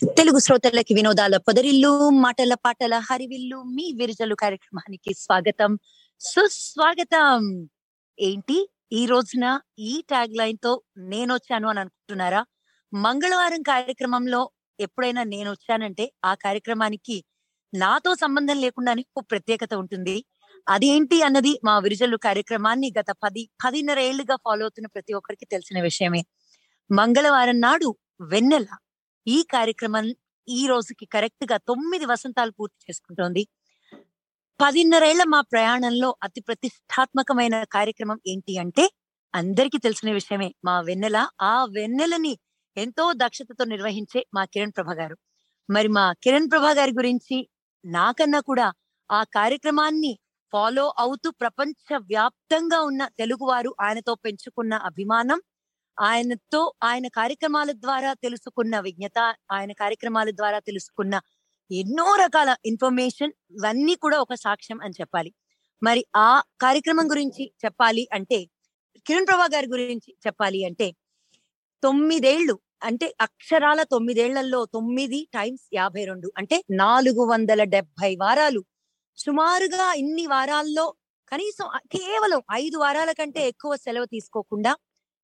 తెలుగు శ్రోతలకి వినోదాల పొదరిల్లు మాటల పాటల హరివిల్లు మీ విరుజలు కార్యక్రమానికి స్వాగతం. సుస్వాగతం! ఏంటి? ఈ రోజున ఈ ట్యాగ్ లైన్తో నేను వచ్చాను అని అనుకుంటున్నారా? మంగళవారం కార్యక్రమంలో ఎప్పుడైనా నేను వచ్చానంటే ఆ కార్యక్రమానికి నాతో సంబంధం లేకుండానే ఒక ప్రత్యేకత ఉంటుంది. అదేంటి అన్నది మా విరుజలు కార్యక్రమాన్ని గత పది పదిన్నర ఏళ్ళుగా ఫాలో అవుతున్న ప్రతి ఒక్కరికి తెలిసిన విషయమే. మంగళవారం నాడు వెన్నెల ఈ కార్యక్రమం ఈ రోజుకి కరెక్ట్గా తొమ్మిది వసంతాలు పూర్తి చేసుకుంటోంది. పదిన్నరేళ్ళ మా ప్రయాణంలో అతి ప్రతిష్టాత్మకమైన కార్యక్రమం ఏంటి అంటే అందరికీ తెలిసిన విషయమే మా వెన్నెల. ఆ వెన్నెలని ఎంతో దక్షతతో నిర్వహించే మా కిరణ్ ప్రభ గారు. మరి మా కిరణ్ ప్రభ గారి గురించి నాకన్నా కూడా ఆ కార్యక్రమాన్ని ఫాలో అవుతూ ప్రపంచ వ్యాప్తంగా ఉన్న తెలుగువారు ఆయనతో పెంచుకున్న అభిమానం ఆయనతో ఆయన కార్యక్రమాల ద్వారా తెలుసుకున్న విజ్ఞత ఆయన కార్యక్రమాల ద్వారా తెలుసుకున్న ఎన్నో రకాల ఇన్ఫర్మేషన్ ఇవన్నీ కూడా ఒక సాక్ష్యం అని చెప్పాలి. మరి ఆ కార్యక్రమం గురించి చెప్పాలి అంటే కిరణ్ ప్రభా గారి గురించి చెప్పాలి అంటే తొమ్మిదేళ్ళు అంటే అక్షరాల తొమ్మిదేళ్ళలో తొమ్మిది టైమ్స్ యాభై రెండు అంటే నాలుగు వందల డెబ్బై వారాలు. సుమారుగా ఇన్ని వారాల్లో కనీసం కేవలం ఐదు వారాల కంటే ఎక్కువ సెలవు తీసుకోకుండా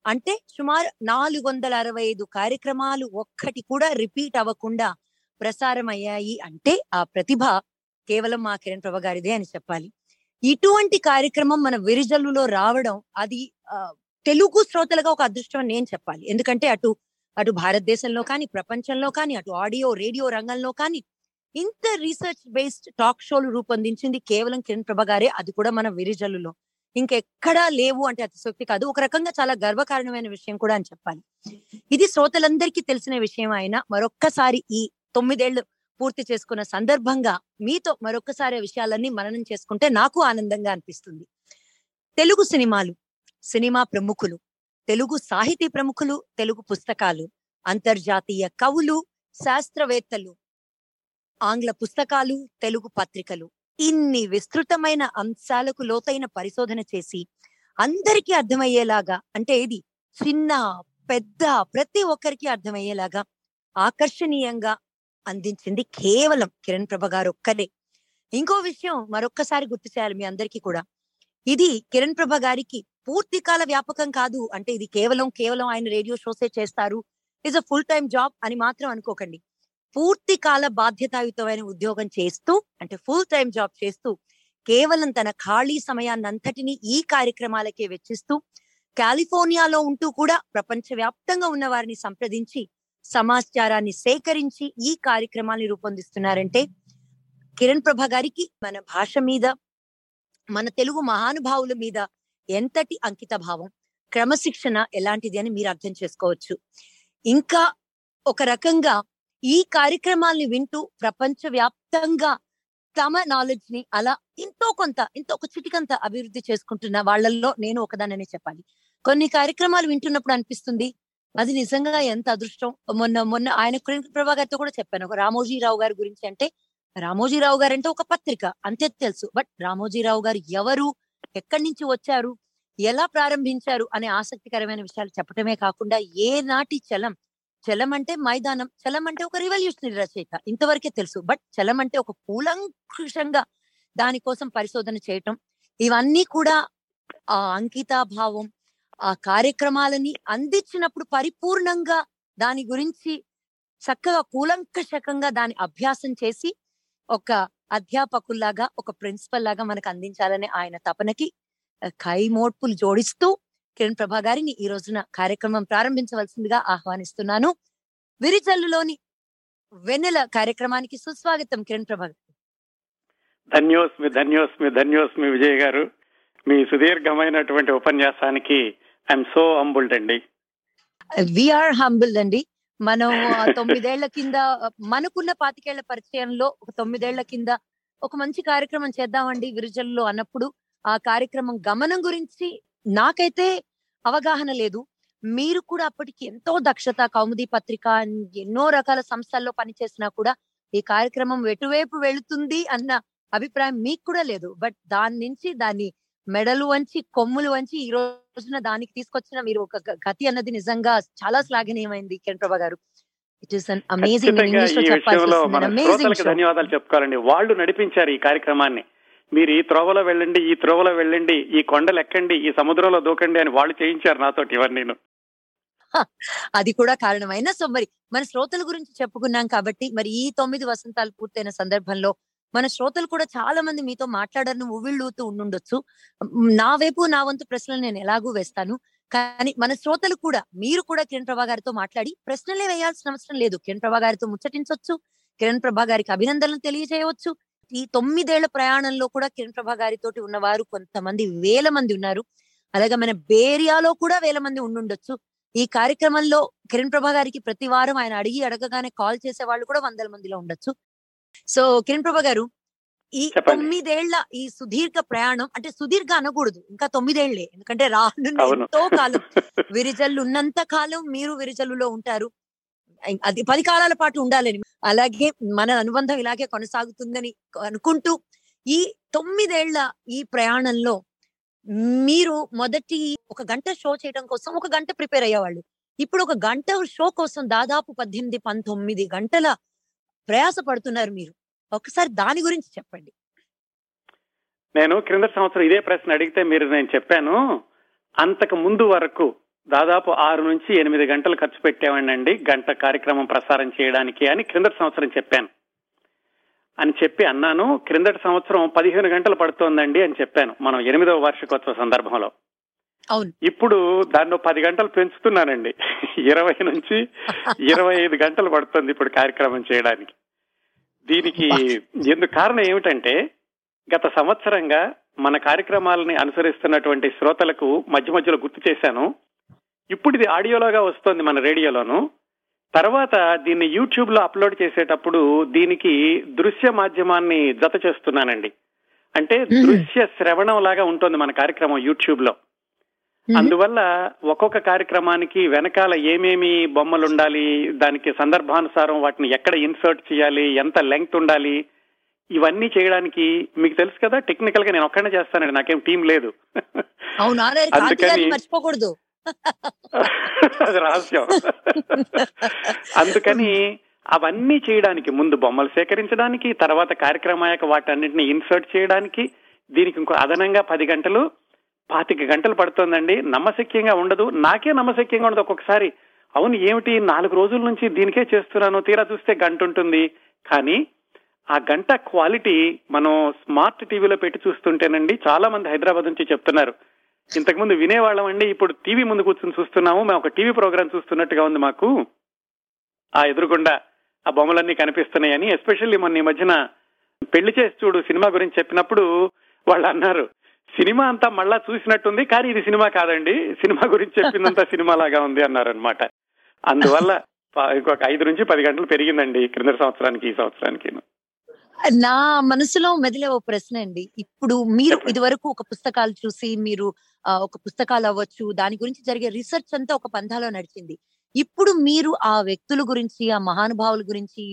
అంటే సుమారు నాలుగు వందల అరవై ఐదు కార్యక్రమాలు ఒక్కటి కూడా రిపీట్ అవ్వకుండా ప్రసారం అయ్యాయి అంటే ఆ ప్రతిభ కేవలం మా కిరణ్ ప్రభ గారిదే అని చెప్పాలి. ఇటువంటి కార్యక్రమం మన విరిజల్లులో రావడం అది తెలుగు శ్రోతలుగా ఒక అదృష్టం అని నేను చెప్పాలి. ఎందుకంటే అటు అటు భారతదేశంలో కానీ ప్రపంచంలో కానీ అటు ఆడియో రేడియో రంగంలో కానీ ఇంత రీసెర్చ్ బేస్డ్ టాక్ షోలు రూపొందించింది కేవలం కిరణ్ ప్రభ గారే. అది కూడా మన విరిజల్లులో. ఇంకెక్కడా లేవు అంటే అతిశక్తి కాదు. ఒక రకంగా చాలా గర్వకారణమైన విషయం కూడా అని చెప్పాలి. ఇది శ్రోతలందరికీ తెలిసిన విషయం అయినా మరొక్కసారి ఈ తొమ్మిదేళ్ళు పూర్తి చేసుకున్న సందర్భంగా మీతో మరొక్కసారి విషయాలన్నీ మననం చేసుకుంటే నాకు ఆనందంగా అనిపిస్తుంది. తెలుగు సినిమాలు సినిమా ప్రముఖులు తెలుగు సాహితీ ప్రముఖులు తెలుగు పుస్తకాలు అంతర్జాతీయ కవులు శాస్త్రవేత్తలు ఆంగ్ల పుస్తకాలు తెలుగు పత్రికలు ఇన్ని విస్తృతమైన అంశాలకు లోతైన పరిశోధన చేసి అందరికీ అర్థమయ్యేలాగా అంటే ఇది చిన్న పెద్ద ప్రతి ఒక్కరికి అర్థమయ్యేలాగా ఆకర్షణీయంగా అందించింది కేవలం కిరణ్ ప్రభ గారు ఒక్కరే. ఇంకో విషయం మరొక్కసారి గుర్తు చేయాలి మీ అందరికీ కూడా. ఇది కిరణ్ ప్రభ గారికి పూర్తి కాల వ్యాపకం కాదు అంటే ఇది కేవలం కేవలం ఆయన రేడియో షోసే చేస్తారు is a full time job అని మాత్రం అనుకోకండి. పూర్తి కాల బాధ్యతాయుతమైన ఉద్యోగం చేస్తూ అంటే ఫుల్ టైం జాబ్ చేస్తూ కేవలం తన ఖాళీ సమయాన్నంతటిని ఈ కార్యక్రమాలకే వెచ్చిస్తూ కాలిఫోర్నియాలో ఉంటూ కూడా ప్రపంచ వ్యాప్తంగా ఉన్న వారిని సంప్రదించి సమాచారాన్ని సేకరించి ఈ కార్యక్రమాన్ని రూపొందిస్తున్నారంటే కిరణ్ ప్రభ గారికి మన భాష మీద మన తెలుగు మహానుభావుల మీద ఎంతటి అంకిత భావం క్రమశిక్షణ ఎలాంటిది అని మీరు అర్థం చేసుకోవచ్చు. ఇంకా ఒక రకంగా ఈ కార్యక్రమాల్ని వింటూ ప్రపంచ వ్యాప్తంగా తమ నాలెడ్జ్ని అలా ఎంతో కొంత ఎంతో ఒక చిటికంత అభివృద్ధి చేసుకుంటున్న వాళ్ళల్లో నేను ఒకదాననే చెప్పాలి. కొన్ని కార్యక్రమాలు వింటున్నప్పుడు అనిపిస్తుంది అది నిజంగా ఎంత అదృష్టం. మొన్న మొన్న ఆయన కిరణ్ ప్రభా గారితో కూడా చెప్పాను ఒక రామోజీరావు గారి గురించి అంటే రామోజీరావు గారు అంటే ఒక పత్రిక అంతే తెలుసు. బట్ రామోజీరావు గారు ఎవరు ఎక్కడి నుంచి వచ్చారు ఎలా ప్రారంభించారు అనే ఆసక్తికరమైన విషయాలు చెప్పటమే కాకుండా ఏనాటి చలం చలం అంటే మైదానం చలం అంటే ఒక రివల్యూషనరీ రచయిత ఇంతవరకే తెలుసు. బట్ చలం అంటే ఒక కూలంకృషంగా దానికోసం పరిశోధన చేయటం ఇవన్నీ కూడా ఆ అంకితాభావం ఆ కార్యక్రమాలని అందించినప్పుడు పరిపూర్ణంగా దాని గురించి చక్కగా కూలంకషకంగా దాని అభ్యాసం చేసి ఒక అధ్యాపకుల్లాగా ఒక ప్రిన్సిపల్ లాగా మనకు అందించాలనే ఆయన తపనకి కైమోడ్పులు జోడిస్తూ కిరణ్ ప్రభా గారిని ఈ రోజున కార్యక్రమం ప్రారంభించవలసిందిగా ఆహ్వానిస్తున్నాను. విరిజల్లులోని వెన్నెల కార్యక్రమానికి సుస్వాగతం కిరణ్ ప్రభా. ధన్యోస్మి ధన్యోస్మి ధన్యోస్మి విజయ్ గారు. మీ సుదీర్ఘమైనటువంటి ఉపన్యాసానికి ఐఎమ్ సో అంబుల్డ్ అండి. విఆర్ హంబుల్ అండి. మనం తొమ్మిదేళ్ళ కింద మనకున్న పాతికేళ్ళ పరిచయంలో ఒక తొమ్మిదేళ్ళ కింద ఒక మంచి కార్యక్రమం చేద్దామండి విరుజల్లో అన్నప్పుడు. ఆ కార్యక్రమం గమనం గురించి నాకైతే అవగాహన లేదు. మీరు కూడా అప్పటికి ఎంతో దక్షత కౌముది పత్రిక ఎన్నో రకాల సంస్థల్లో పనిచేసినా కూడా ఈ కార్యక్రమం ఎటువైపు వెళుతుంది అన్న అభిప్రాయం మీకు కూడా లేదు. బట్ దాని నుంచి దాన్ని మెడలు వంచి కొమ్ములు వంచి ఈ రోజున దానికి తీసుకొచ్చిన మీరు ఒక గతి అన్నది నిజంగా చాలా శ్లాఘనీయమైంది కిరణ్ ప్రభా గారు. ఇట్ ఈస్ అన్ అమేజింగ్ ధన్యవాదాలు చెప్పుకోవాలండి. వాళ్ళు నడిపించారు ఈ కార్యక్రమాన్ని. మీరు ఈ త్రోవలో వెళ్ళండి ఈ త్రోవలో వెళ్ళండి ఈ కొండలు ఎక్కండి ఈ సముద్రంలో దూకండి అని వాళ్ళు చేయించారు నాతో ఇవన్నీ అది కూడా కారణమైన సో మరి మన శ్రోతల గురించి చెప్పుకున్నాం కాబట్టి మరి ఈ తొమ్మిది వసంతాలు పూర్తయిన సందర్భంలో మన శ్రోతలు కూడా చాలా మంది మీతో మాట్లాడారని ఉవ్విళ్ళూతూ ఉండుండొచ్చు. నా వైపు నా వంతు ప్రశ్నలు నేను ఎలాగూ వేస్తాను. కానీ మన శ్రోతలు కూడా మీరు కూడా కిరణ్ ప్రభా గారితో మాట్లాడి ప్రశ్నలే వేయాల్సిన అవసరం లేదు. కిరణ్ ప్రభా గారితో ముచ్చటించవచ్చు కిరణ్ ప్రభా గారికి అభినందనలు తెలియజేయవచ్చు. ఈ తొమ్మిదేళ్ళ ప్రయాణంలో కూడా కిరణ్ ప్రభా గారితోటి ఉన్నవారు కొంతమంది వేల మంది ఉన్నారు. అలాగే మన బేరియాలో కూడా వేల మంది ఉండుండొచ్చు. ఈ కార్యక్రమంలో కిరణ్ ప్రభా గారికి ప్రతి వారం ఆయన అడిగి అడగగానే కాల్ చేసే వాళ్ళు కూడా వందల మందిలో ఉండొచ్చు. సో కిరణ్ ప్రభా గారు ఈ. తొమ్మిదేళ్ళ ఈ సుదీర్ఘ ప్రయాణం అంటే సుదీర్ఘ అనకూడదు. ఇంకా తొమ్మిదేళ్ళే. ఎందుకంటే రానున్న ఎంతో కాలం. విరిజల్లు ఉన్నంత కాలం మీరు విరిజల్లులో ఉంటారు. అది పది కాలాల పాటు ఉండాలని అలాగే మన అనుబంధం ఇలాగే కొనసాగుతుందని అనుకుంటూ ఈ తొమ్మిదేళ్ళ ఈ ప్రయాణంలో మీరు మొదటి ఒక గంట షో చేయడం కోసం ఒక గంట ప్రిపేర్ అయ్యేవాళ్ళు. ఇప్పుడు ఒక గంట షో కోసం దాదాపు పద్దెనిమిది పంతొమ్మిది గంటల ప్రయాస పడుతున్నారు మీరు. ఒకసారి దాని గురించి చెప్పండి. నేను క్రింద సంవత్సరం ఇదే ప్రశ్న అడిగితే మీరు నేను చెప్పాను. అంతకు ముందు వరకు దాదాపు ఆరు నుంచి ఎనిమిది గంటలు ఖర్చు పెట్టేవాడినండి. గంట కార్యక్రమం ప్రసారం చేయడానికి అని క్రిందటి సంవత్సరం చెప్పాను. అని చెప్పి అన్నాను క్రిందటి సంవత్సరం పదిహేను గంటలు పడుతోందండి అని చెప్పాను మనం ఎనిమిదవ వార్షికోత్సవ సందర్భంలో. ఇప్పుడు దాన్ని పది గంటలు పెంచుతున్నానండి. ఇరవై నుంచి ఇరవై ఐదు గంటలు పడుతుంది ఇప్పుడు కార్యక్రమం చేయడానికి. దీనికి ఎందుకు కారణం ఏమిటంటే గత సంవత్సరంగా మన కార్యక్రమాలని అనుసరిస్తున్నటువంటి శ్రోతలకు మధ్య మధ్యలో గుర్తు చేశాను. ఇప్పుడు ఇది ఆడియోలోగా వస్తుంది మన రేడియోలోను. తర్వాత దీన్ని యూట్యూబ్లో అప్లోడ్ చేసేటప్పుడు దీనికి దృశ్య మాధ్యమాన్ని జత చేస్తున్నానండి. అంటే. దృశ్య శ్రవణం లాగా ఉంటుంది మన కార్యక్రమం యూట్యూబ్లో అందువల్ల ఒక్కొక్క కార్యక్రమానికి వెనకాల ఏమేమి బొమ్మలు ఉండాలి దానికి సందర్భానుసారం వాటిని ఎక్కడ ఇన్సర్ట్ చేయాలి ఎంత లెంగ్త్ ఉండాలి ఇవన్నీ చేయడానికి మీకు తెలుసు కదా టెక్నికల్గా నేను ఒక్కడే చేస్తానండి నాకేం టీం లేదు. అందుకని- మర్చిపోకూడదు. అది రహస్యం. అందుకని అవన్నీ చేయడానికి ముందు బొమ్మలు సేకరించడానికి తర్వాత కార్యక్రమాయక వాటన్నింటిని ఇన్సర్ట్ చేయడానికి దీనికి ఇంకో అదనంగా పది గంటలు పాతిక గంటలు పడుతోందండి. నమ్మశక్యంగా ఉండదు. నాకే నమ్మశక్యంగా ఉండదు ఒక్కొక్కసారి. అవును ఏమిటి? నాలుగు రోజుల నుంచి దీనికే చేస్తున్నాను. తీరా చూస్తే గంట ఉంటుంది. కానీ ఆ గంట క్వాలిటీ మనం స్మార్ట్ టీవీలో పెట్టి చూస్తుంటేనండి చాలా మంది హైదరాబాద్ నుంచి చెప్తున్నారు. ఇంతకుముందు వినేవాళ్ళం అండి ఇప్పుడు టీవీ ముందు కూర్చొని చూస్తున్నాము మేము ఒక టీవీ ప్రోగ్రామ్ చూస్తున్నట్టుగా ఉంది మాకు. ఆ ఎదురుగుండా ఆ బొమ్మలన్నీ కనిపిస్తున్నాయని ఎస్పెషల్లీ మొన్న ఈ మధ్యన పెళ్ళి చేసి చూడు సినిమా గురించి చెప్పినప్పుడు వాళ్ళు అన్నారు సినిమా అంతా మళ్ళా చూసినట్టుంది కానీ ఇది సినిమా కాదండి సినిమా గురించి చెప్పిందంతా సినిమా లాగా ఉంది అన్నారు అనమాట అందువల్ల ఇంకొక ఐదు నుంచి పది గంటలు పెరిగిందండి క్రింద సంవత్సరానికి ఈ సంవత్సరానికి నా మనసులో మెదిలే ఓ ప్రశ్న అండి. ఇప్పుడు మీరు. ఇదివరకు ఒక పుస్తకాలు చూసి మీరు ఒక పుస్తకాలు అవ్వచ్చు దాని గురించి జరిగే రీసెర్చ్ అంతా ఒక పంథాలో నడిచింది. ఇప్పుడు మీరు ఆ వ్యక్తుల గురించి ఆ మహానుభావుల గురించి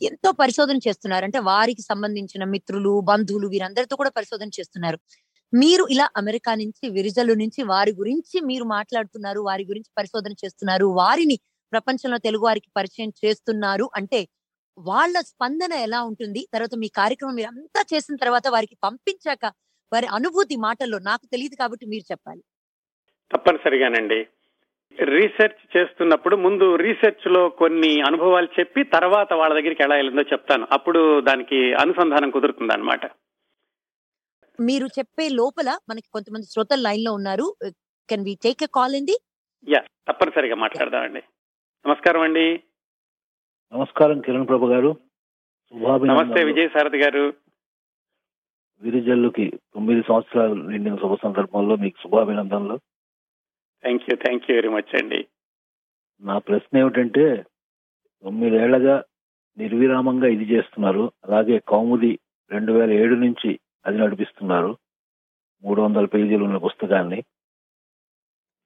ఎంతో పరిశోధన చేస్తున్నారు. అంటే వారికి సంబంధించిన మిత్రులు బంధువులు వీరందరితో కూడా పరిశోధన చేస్తున్నారు. మీరు ఇలా అమెరికా నుంచి విరిజలు నుంచి వారి గురించి మీరు మాట్లాడుతున్నారు వారి గురించి పరిశోధన చేస్తున్నారు వారిని ప్రపంచంలో తెలుగు వారికి పరిచయం చేస్తున్నారు అంటే వాళ్ళ స్పందన ఎలా ఉంటుంది? తర్వాత మీ కార్యక్రమం మీరు అంతా చేసిన తర్వాత వారికి పంపించాక వారి అనుభూతి మాటల్లో నాకు తెలియదు కాబట్టి మీరు చెప్పాలి. తప్పనిసరిగానండి. రీసెర్చ్ చేస్తున్నప్పుడు ముందు రీసెర్చ్లో కొన్ని అనుభవాలు చెప్పి తర్వాత వాళ్ళ దగ్గరికి ఎలా వెళ్ళిందో చెప్తాను. అప్పుడు దానికి అనుసంధానం కుదురుతుంది అనమాట మీరు చెప్పే లోపల మనకి కొంతమంది శ్రోతలు లైన్లో ఉన్నారు. Can we take a call ఇంది యా తప్పనిసరిగా మాట్లాడదామండి. నమస్కారం అండి. నమస్కారం కిరణ్ ప్రభు గారు. నమస్తే విజయ్ సారథి గారు. విరిజల్లుకి తొమ్మిది సంవత్సరాలు నిండిన శుభ సందర్భంలో మీకు శుభాభినందనలు. Thank you thank you very much అండి. నా ప్రశ్న ఏమిటంటే తొమ్మిదేళ్ళగా నిర్విరామంగా ఇది చేస్తున్నారు. అలాగే కౌముది రెండు వేల ఏడు నుంచి అది నడిపిస్తున్నారు. మూడు వందల పేజీలు ఉన్న పుస్తకాన్ని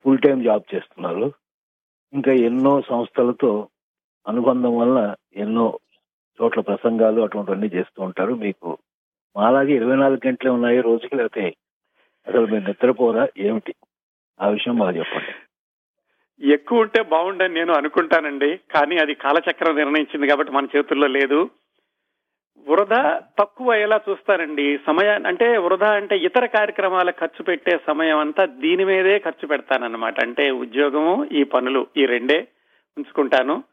ఫుల్ టైం జాబ్ చేస్తున్నారు. ఇంకా ఎన్నో సంస్థలతో అనుబంధం వల్ల ఎన్నో చోట్ల ప్రసంగాలు అటువంటివన్నీ చేస్తూ ఉంటారు. మీకు మాలాగే ఇరవై నాలుగు గంటలే ఉన్నాయి రోజుకి లేకపోతే అసలు మీరు నిద్రపోరా? ఏమిటి? ఆ విషయం మాకు చెప్పండి. ఎక్కువ ఉంటే బాగుండని నేను అనుకుంటానండి కానీ అది కాలచక్రం నిర్ణయించింది కాబట్టి మన చేతుల్లో లేదు. వృధా తక్కువ ఎలా చూస్తారండి. సమయాన్ని అంటే వృధా అంటే ఇతర కార్యక్రమాల ఖర్చు పెట్టే సమయం అంతా దీని మీదే ఖర్చు పెడతానన్నమాట. అంటే ఉద్యోగము ఈ పనులు ఈ రెండే ఉంచుకుంటాను.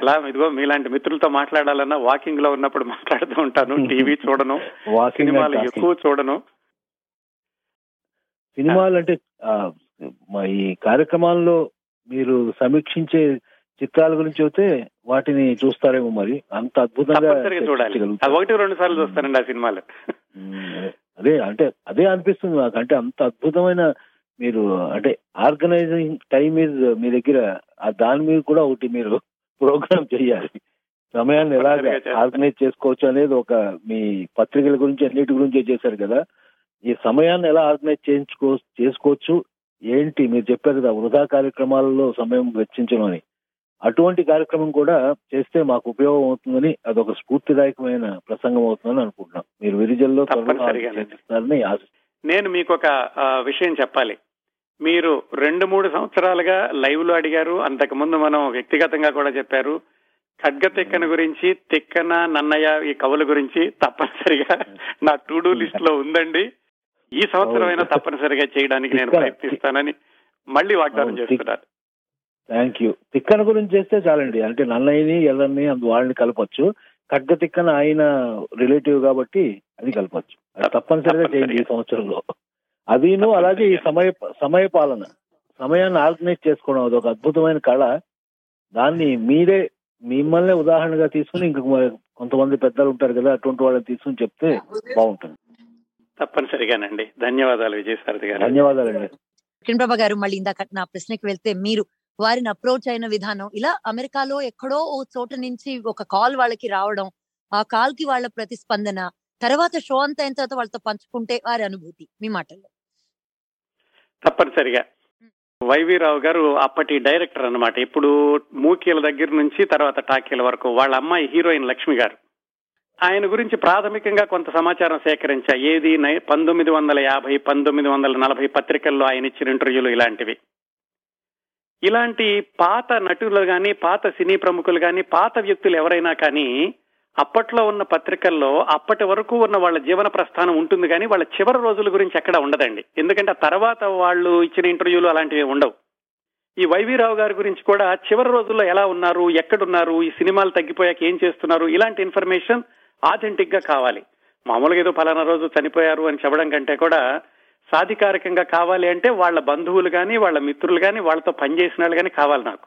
ఎలా ఇదిగో మీలాంటి మిత్రులతో మాట్లాడాలన్నా వాకింగ్లో ఉన్నప్పుడు మాట్లాడుతూ ఉంటాను టీవీ చూడను సినిమాలు ఎక్కువ చూడను. సినిమాలు అంటే ఈ కార్యక్రమాల్లో మీరు సమీక్షించే చిత్రాల గురించి అయితే వాటిని చూస్తారేమో మరి. అంత అద్భుతంగా చూడాలి. ఒకటి రెండు సార్లు చూస్తానండి ఆ సినిమాలు. అదే అంటే అదే అనిపిస్తుంది నాకు. అంటే అంత అద్భుతమైన మీరు అంటే ఆర్గనైజింగ్ టైం ఇస్ మీ దగ్గర దాని మీద కూడా ఒకటి మీరు ప్రోగ్రామ్ చేయాలి. సమయాన్ని చేస్తాను. ఆర్గనైజ్ చేసుకోవచ్చు అనేది ఒక మీ పత్రికల గురించి అన్నిటి గురించి చేశారు కదా. ఈ సమయాన్ని ఎలా ఆర్గనైజ్ చేయించుకో చేసుకోవచ్చు? ఏంటి? మీరు చెప్పారు కదా వృధా కార్యక్రమాలలో సమయం వెచ్చించడం అని. అటువంటి కార్యక్రమం కూడా చేస్తే మాకు ఉపయోగం అవుతుందని అదొక స్ఫూర్తిదాయకమైన ప్రసంగం అవుతుందని అనుకుంటున్నాం. మీరు విరిజల్లో నేను మీకు ఒక విషయం చెప్పాలి. మీరు రెండు మూడు సంవత్సరాలుగా లైవ్లో అడిగారు. అంతకు ముందు మనం వ్యక్తిగతంగా కూడా చెప్పారు. ఖడ్గ తిక్కన గురించి తిక్కన నన్నయ్య ఈ కవుల గురించి తప్పనిసరిగా నా టు డూ లిస్ట్లో ఉందండి. ఈ సంవత్సరం అయినా తప్పనిసరిగా చేయడానికి నేను. ప్రయత్నిస్తానని మళ్ళీ వాగ్దానం అవును, చేస్తున్నాను థ్యాంక్ యూ తిక్కన గురించి చేస్తే చాలండి. అంటే నన్నయ్యని ఎల్లరిని అందు వాళ్ళని కలపచ్చు. ఖడ్గ తిక్కన ఆయన రిలేటివ్ కాబట్టి అది కలపచ్చు. తప్పనిసరిగా. చేయండి ఈ సంవత్సరంలో. అదిను అలాగే ఈ సమయ సమయ పాలన. సమయాన్ని ఆర్గనైజ్ చేసుకోవడం అది ఒక అద్భుతమైన కళ. దాన్ని మీరే మిమ్మల్ని ఉదాహరణగా తీసుకుని ఇంక కొంతమంది పెద్దలు ఉంటారు కదా అటువంటి వాళ్ళని తీసుకుని చెప్తే బాగుంటుంది. తప్పనిసరిగానండి. ధన్యవాదాలు విజయసారథి గారు. ధన్యవాదాలండి. కిరణ్ ప్రభా గారు మళ్ళీ ఇందాక నా ప్రశ్నకి వెళ్తే మీరు వారిని అప్రోచ్ అయిన విధానం ఇలా అమెరికాలో ఎక్కడో ఓ చోట నుంచి ఒక కాల్ వాళ్ళకి రావడం ఆ కాల్కి వాళ్ళ ప్రతిస్పందన తర్వాత షో అంతా అయిన తర్వాత వాళ్ళతో పంచుకుంటే వారి అనుభూతి మీ మాటల్లో. తప్పనిసరిగా. వైవి రావు గారు అప్పటి డైరెక్టర్ అన్నమాట. ఇప్పుడు మూకీల దగ్గర నుంచి తర్వాత టాకీల వరకు వాళ్ళ అమ్మాయి హీరోయిన్ లక్ష్మి గారు. ఆయన గురించి ప్రాథమికంగా కొంత సమాచారం సేకరించా. ఏది? పంతొమ్మిది వందల యాభై పంతొమ్మిది వందల నలభై పత్రికల్లో ఆయన ఇచ్చిన ఇంటర్వ్యూలు ఇలాంటివి. ఇలాంటి పాత నటులు కానీ పాత సినీ ప్రముఖులు కానీ పాత వ్యక్తులు ఎవరైనా కానీ అప్పట్లో ఉన్న పత్రికల్లో అప్పటి వరకు ఉన్న వాళ్ళ జీవన ప్రస్థానం ఉంటుంది కానీ వాళ్ళ చివరి రోజుల గురించి ఎక్కడ ఉండదండి. ఎందుకంటే ఆ తర్వాత వాళ్ళు ఇచ్చిన ఇంటర్వ్యూలు అలాంటివి ఉండవు. ఈ వైవీరావు గారి గురించి కూడా చివరి రోజుల్లో ఎలా ఉన్నారు ఎక్కడున్నారు ఈ సినిమాలు తగ్గిపోయాక ఏం చేస్తున్నారు ఇలాంటి ఇన్ఫర్మేషన్ ఆథెంటిక్గా కావాలి. మామూలుగా ఏదో ఫలానా రోజు చనిపోయారు అని చెప్పడం కంటే కూడా సాధికారికంగా కావాలి అంటే వాళ్ళ బంధువులు కానీ వాళ్ళ మిత్రులు కానీ వాళ్ళతో పనిచేసిన వాళ్ళు కానీ కావాలి నాకు.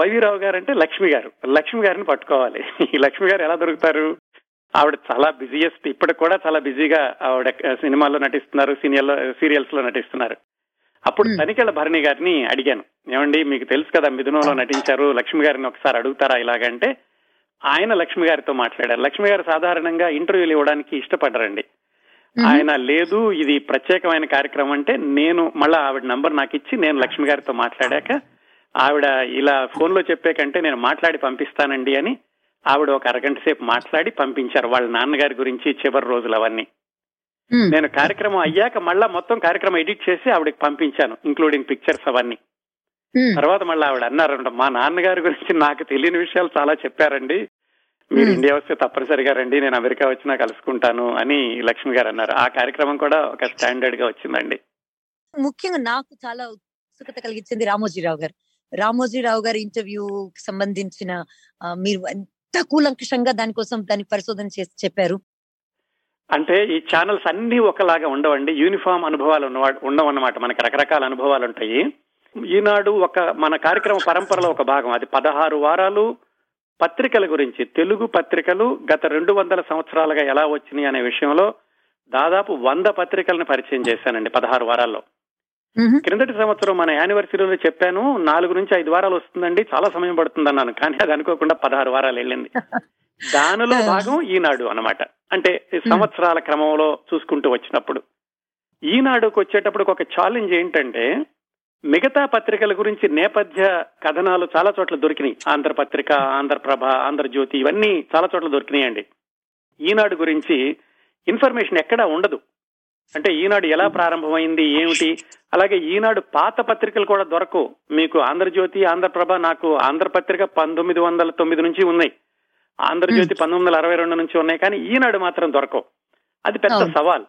వైవీరావు గారు అంటే లక్ష్మి గారు. లక్ష్మి గారిని పట్టుకోవాలి. ఈ లక్ష్మి గారు ఎలా దొరుకుతారు? ఆవిడ చాలా బిజీయెస్ట్ ఇప్పటికి కూడా చాలా బిజీగా ఆవిడ సినిమాల్లో నటిస్తున్నారు సీనియర్ సీరియల్స్లో నటిస్తున్నారు. అప్పుడు. తనికెళ్ళ భరణి గారిని అడిగాను. ఏమండి మీకు తెలుసు కదా మిథునంలో నటించారు లక్ష్మి గారిని ఒకసారి అడుగుతారా ఇలాగంటే ఆయన లక్ష్మి గారితో మాట్లాడారు. లక్ష్మి గారు సాధారణంగా ఇంటర్వ్యూలు ఇవ్వడానికి ఇష్టపడరండి. ఆయన లేదు ఇది ప్రత్యేకమైన కార్యక్రమం అంటే నేను మళ్ళా ఆవిడ నంబర్ నాకు ఇచ్చి నేను లక్ష్మి గారితో మాట్లాడాక ఆవిడ ఇలా ఫోన్లో చెప్పే కంటే నేను మాట్లాడి పంపిస్తానండి అని ఆవిడ ఒక అరగంట సేపు మాట్లాడి పంపించారు వాళ్ళ నాన్నగారి గురించి చివరి రోజులు అవన్నీ. నేను కార్యక్రమం అయ్యాక మళ్ళా మొత్తం కార్యక్రమం ఎడిట్ చేసి ఆవిడకి పంపించాను ఇంక్లూడింగ్ పిక్చర్స్ అవన్నీ. తర్వాత మళ్ళీ ఆవిడ అన్నారంట మా నాన్నగారి గురించి నాకు తెలియని విషయాలు చాలా చెప్పారండి మీరు. ఇండియా వస్తే తప్పనిసరిగా రండి నేను అమెరికా వచ్చినా కలుసుకుంటాను అని లక్ష్మి గారు అన్నారు ఆ కార్యక్రమం కూడా ఒక స్టాండర్డ్గా వచ్చిందండి ముఖ్యంగా నాకు చాలా ఉత్సుకత కలిగించింది రామోజీరావు గారు రామోజీరావు గారి ఇంటర్వ్యూకి సంబంధించిన మీరు ఎంత కూలంకషంగా దానికోసం దాని పరిశోధన చేసి చెప్పారు? అంటే ఈ ఛానల్స్ అన్ని ఒకలాగా ఉండవండి. యూనిఫామ్ అనుభవాలు ఉండవన్నమాట. మనకి రకరకాల అనుభవాలు ఉంటాయి. ఈనాడు ఒక మన కార్యక్రమ పరంపరలో ఒక భాగం. అది పదహారు వారాలు పత్రికల గురించి. తెలుగు పత్రికలు గత రెండు వందల సంవత్సరాలుగా ఎలా వచ్చినాయి అనే విషయంలో దాదాపు వంద పత్రికలను పరిచయం చేశానండి పదహారు వారాల్లో. క్రిందటి సంవత్సరం మన యానివర్సరీలో చెప్పాను నాలుగు నుంచి ఐదు వారాలు వస్తుందండి చాలా సమయం పడుతుంది అన్నాను కానీ అది అనుకోకుండా పదహారు వారాలు వెళ్ళింది. దానిలో భాగం ఈనాడు అన్నమాట. అంటే సంవత్సరాల క్రమంలో చూసుకుంటూ వచ్చినప్పుడు. ఈనాడుకు వచ్చేటప్పుడు ఒక ఛాలెంజ్ ఏంటంటే మిగతా పత్రికల గురించి నేపథ్య కథనాలు చాలా చోట్ల దొరికినాయి. ఆంధ్రపత్రిక ఆంధ్రప్రభ ఆంధ్రజ్యోతి ఇవన్నీ చాలా చోట్ల దొరికినాయండి. ఈనాడు గురించి ఇన్ఫర్మేషన్ ఎక్కడా ఉండదు. అంటే ఈనాడు ఎలా ప్రారంభమైంది ఏమిటి? అలాగే ఈనాడు పాత పత్రికలు కూడా దొరకవు మీకు ఆంధ్రజ్యోతి ఆంధ్రప్రభ నాకు ఆంధ్రపత్రిక పంతొమ్మిది వందల తొమ్మిది నుంచి ఉన్నాయి. ఆంధ్రజ్యోతి పంతొమ్మిది వందల అరవై రెండు నుంచి ఉన్నాయి కానీ ఈనాడు మాత్రం దొరకవు అది పెద్ద. సవాల్.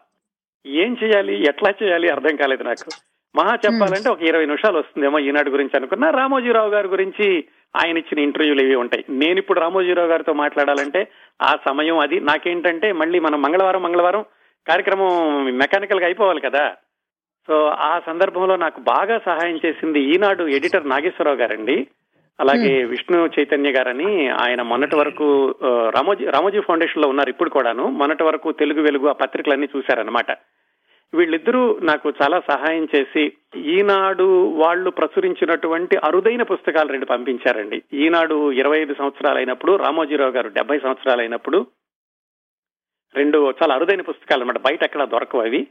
ఏం చేయాలి ఎట్లా చేయాలి అర్థం కాలేదు నాకు. మహా చెప్పాలంటే ఒక ఇరవై నిమిషాలు వస్తుందేమో ఈనాడు గురించి అనుకున్నా. రామోజీరావు గారి గురించి ఆయన ఇచ్చిన ఇంటర్వ్యూలు ఇవి ఉంటాయి. నేను ఇప్పుడు రామోజీరావు గారితో మాట్లాడాలంటే ఆ సమయం అది. నాకేంటంటే మళ్ళీ మనం మంగళవారం మంగళవారం కార్యక్రమం మెకానికల్గా అయిపోవాలి కదా. సో ఆ సందర్భంలో నాకు బాగా సహాయం చేసింది ఈనాడు ఎడిటర్ నాగేశ్వరరావు గారండి. అలాగే విష్ణు చైతన్య గారని ఆయన మొన్నటి వరకు రామోజీ రామోజీ ఫౌండేషన్లో ఉన్నారు ఇప్పుడు కూడాను. మొన్నటి వరకు తెలుగు వెలుగు ఆ పత్రికలన్నీ చూశారనమాట వీళ్ళిద్దరూ నాకు చాలా సహాయం చేసి ఈనాడు వాళ్ళు ప్రచురించినటువంటి అరుదైన పుస్తకాలు రెండు పంపించారండి. ఈనాడు ఇరవై ఐదు సంవత్సరాలు అయినప్పుడు రామోజీరావు గారు డెబ్బై సంవత్సరాలు అయినప్పుడు రెండు చాలా అరుదైన పుస్తకాలు అన్నమాట. బయట ఎక్కడ దొరకవు అవి.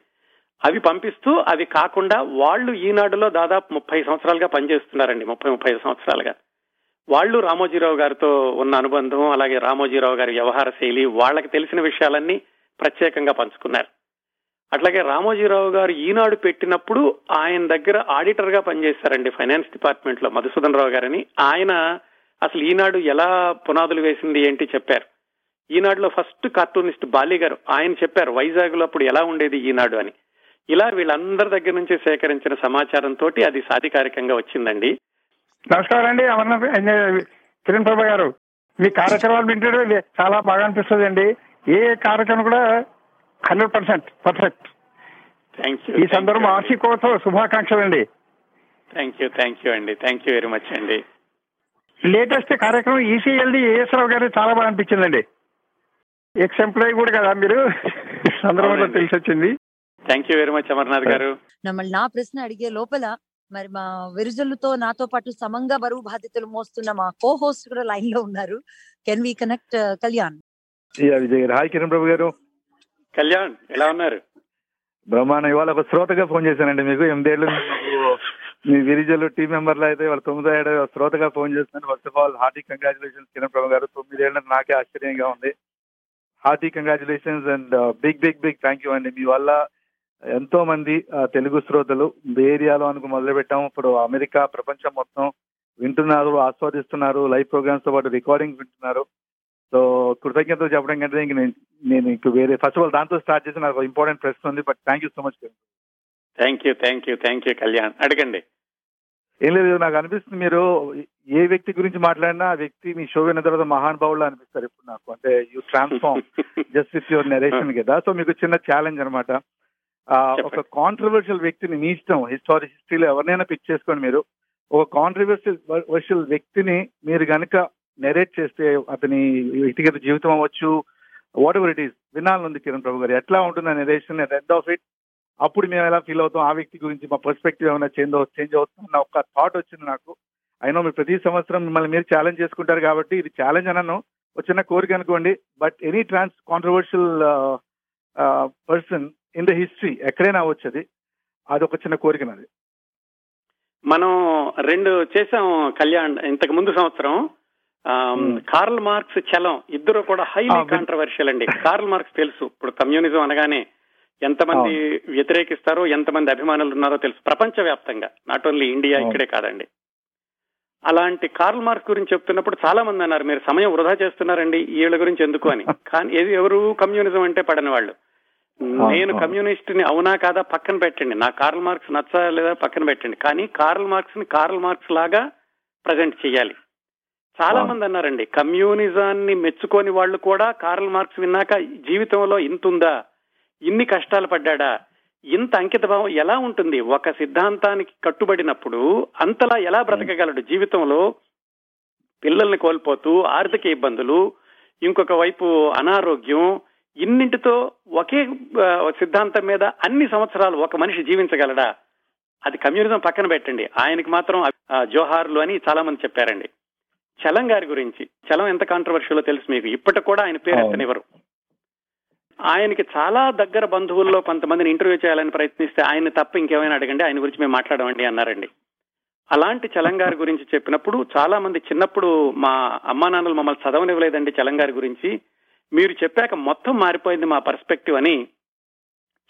అవి పంపిస్తూ అవి కాకుండా వాళ్ళు ఈనాడులో దాదాపు ముప్పై సంవత్సరాలుగా పనిచేస్తున్నారండి. ముప్పై ముప్పై ఐదు సంవత్సరాలుగా. వాళ్ళు రామోజీరావు గారితో ఉన్న అనుబంధం అలాగే రామోజీరావు గారి వ్యవహార శైలి వాళ్ళకి తెలిసిన విషయాలన్నీ ప్రత్యేకంగా పంచుకున్నారు. అట్లాగే రామోజీరావు గారు ఈనాడు పెట్టినప్పుడు ఆయన దగ్గర ఆడిటర్గా పనిచేశారండి ఫైనాన్స్ డిపార్ట్మెంట్లో మధుసూదన్ రావు గారని. ఆయన అసలు ఈనాడు ఎలా పునాదులు వేసింది ఏంటి చెప్పారు. ఈనాడులో ఫస్ట్ కార్టూనిస్ట్ బాలి గారు ఆయన చెప్పారు వైజాగ్లో అప్పుడు ఎలా ఉండేది ఈనాడు అని. ఇలా వీళ్ళందరి దగ్గర నుంచి సేకరించిన సమాచారంతో అది సాధికారికంగా వచ్చిందండి. నమస్కారం అండి కిరణ్ ప్రభా గారు. మీ కార్యక్రమాలు వింటే చాలా బాగా అనిపిస్తుంది అండి. ఏ కార్యక్రమం కూడా హండ్రెడ్ పర్సెంట్ పర్ఫెక్ట్. ఈ సందర్భం వార్షికోత్సవ శుభాకాంక్షలు అండి. థ్యాంక్ యూ థ్యాంక్ యూ అండి. థ్యాంక్ యూ వెరీ మచ్ అండి. లేటెస్ట్ కార్యక్రమం ఈసీఎల్డి ఏఎస్ రావు గారు చాలా బాగా అనిపించిందండి. ఎక్స్ ఎంప్లాయీ కూడా కదా మీరు? సందర్భంలో. తెలిసి వచ్చింది thank you very much Amarnath గారు. మళ్ళీ నా ప్రశ్న అడిగే లోపల మరి మా విరుజులతో నాతో పాటు సమంగా బరువు బాధ్యతలు మోస్తున్న మా కో హోస్ట్ కూడా లైన్లో ఉన్నారు కెన్ వి కనెక్ట్ కళ్యాణ్ యా, విజయ్ గారు హాయ్ కిరణ్ ప్రభు గారు. కళ్యాణ్ ఎలా ఉన్నారు? బ్రహ్మాండం. ఇవాళ ఒక శ్రోతగా ఫోన్ చేశానండి మీకు. ఎనిమిదేళ్ళు మీకు మీ విరిజలు టీం మెంబర్లు అయితే వాళ్ళ తొమ్మిదో ఏడు శ్రోతగా ఫోన్ చేస్తున్నాను. First of all hearty congratulations Kiran Prabhu గారు. తొమ్మిదేళ్ళు నాకే ఆశ్చర్యంగా ఉంది. Hearty congratulations and big big big thank you అండి. మీ వల్ల ఎంతో మంది తెలుగు శ్రోతలు ఏరియాలో అనుకు మొదలు పెట్టాము ఇప్పుడు అమెరికా ప్రపంచం మొత్తం వింటున్నారు ఆస్వాదిస్తున్నారు లైవ్ ప్రోగ్రామ్స్తో పాటు రికార్డింగ్ వింటున్నారు. సో కృతజ్ఞతలు చెప్పడం కంటే ఇంక నేను నేను ఇంక వేరే ఫస్ట్ ఆఫ్ ఆల్ దాంతో స్టార్ట్ చేసి నాకు ఇంపార్టెంట్ ప్రశ్న ఉంది but thank you so much thank you thank you thank you Kalyan. అడగండి. ఏం లేదు నాకు అనిపిస్తుంది మీరు ఏ వ్యక్తి గురించి మాట్లాడినా ఆ వ్యక్తి మీ షో విన్న తర్వాత మహానుభావులు అనిపిస్తారు ఇప్పుడు నాకు. అంటే you transform just with your narration కదా. సో మీకు చిన్న ఛాలెంజ్ అనమాట ఒక కాంట్రవర్షియల్ వ్యక్తిని మీ ఇష్టం హిస్టారీ హిస్టరీలో ఎవరినైనా పిక్ చేసుకోండి మీరు. ఒక కాంట్రవర్షియల్ వర్షియల్ వ్యక్తిని మీరు గనుక నెరేట్ చేస్తే అతని వ్యక్తిగత జీవితం అవ్వచ్చు వాట్ ఎవర్ ఇట్ ఈస్ వినాలనుంది కిరణ్ ప్రభు గారు. ఎట్లా ఉంటుంది ఆ narration at end of it అప్పుడు మేము ఎలా ఫీల్ అవుతాం? ఆ వ్యక్తి గురించి మా పర్స్పెక్టివ్ ఏమైనా చేంజ్ చేంజ్ అవుతుంది? అన్న ఒక థాట్ వచ్చింది నాకు. అయినా మీరు ప్రతి సంవత్సరం మిమ్మల్ని మీరు ఛాలెంజ్ చేసుకుంటారు కాబట్టి ఇది ఛాలెంజ్ అనను. ఒక చిన్న కోరిక అనుకోండి. But any trans controversial person in the history ఎక్కడైనా అది ఒక చిన్న కోరిక నాది. మనం రెండు చేసాం కళ్యాణ్ ఇంతకు ముందు సంవత్సరం. Hmm. Karl Marx Chalam. ఇద్దరు కూడా హైలీ. కాంట్రవర్షియల్ అండి. కార్ల్ మార్క్స్ తెలుసు. ఇప్పుడు కమ్యూనిజం అనగానే ఎంతమంది వ్యతిరేకిస్తారో ఎంతమంది అభిమానులు ఉన్నారో తెలుసు. ప్రపంచ వ్యాప్తంగా నాట్ ఓన్లీ ఇండియా. ఇక్కడే కాదండి. అలాంటి కార్ల్ మార్క్స్ గురించి చెప్తున్నప్పుడు చాలా మంది అన్నారు మీరు సమయం వృధా చేస్తున్నారండి వీళ్ళ గురించి ఎందుకు అని. కానీ ఏది ఎవరు కమ్యూనిజం అంటే పడని వాళ్ళు. నేను. కమ్యూనిస్ట్ని అవునా కాదా పక్కన పెట్టండి. నా కార్ల్ మార్క్స్ నచ్చా లేదా పక్కన పెట్టండి. కానీ కార్ల్ మార్క్స్ని కార్ల్ మార్క్స్ లాగా ప్రజెంట్ చేయాలి. చాలా. మంది అన్నారండి కమ్యూనిజాన్ని మెచ్చుకోని వాళ్ళు కూడా కార్ల్ మార్క్స్ విన్నాక జీవితంలో ఇంత ఉందా ఇన్ని కష్టాలు పడ్డాడా? ఇంత అంకిత భావం ఎలా ఉంటుంది? ఒక సిద్ధాంతానికి కట్టుబడినప్పుడు అంతలా ఎలా బ్రతకగలడు జీవితంలో? పిల్లల్ని కోల్పోతూ ఆర్థిక ఇబ్బందులు ఇంకొక వైపు అనారోగ్యం ఇన్నింటితో ఒకే సిద్ధాంతం మీద అన్ని సంవత్సరాలు ఒక మనిషి జీవించగలడా? అది కమ్యూనిజం పక్కన పెట్టండి. ఆయనకి మాత్రం జోహార్లు అని చాలా మంది చెప్పారండి. చలం గారి గురించి చలం ఎంత కాంట్రవర్షియలో తెలుసు మీకు? ఇప్పటికి కూడా ఆయన పేరు. ఎత్తనివ్వరు. ఆయనకి చాలా దగ్గర బంధువుల్లో కొంతమందిని ఇంటర్వ్యూ చేయాలని ప్రయత్నిస్తే ఆయన తప్ప ఇంకేమైనా అడగండి ఆయన గురించి మేము మాట్లాడమండి అన్నారండి. అలాంటి చలంగారి గురించి చెప్పినప్పుడు చాలా మంది చిన్నప్పుడు మా అమ్మా నాన్నలు మమ్మల్ని చదవనివ్వలేదండి చలంగారి గురించి. మీరు చెప్పాక మొత్తం మారిపోయింది మా పర్స్పెక్టివ్ అని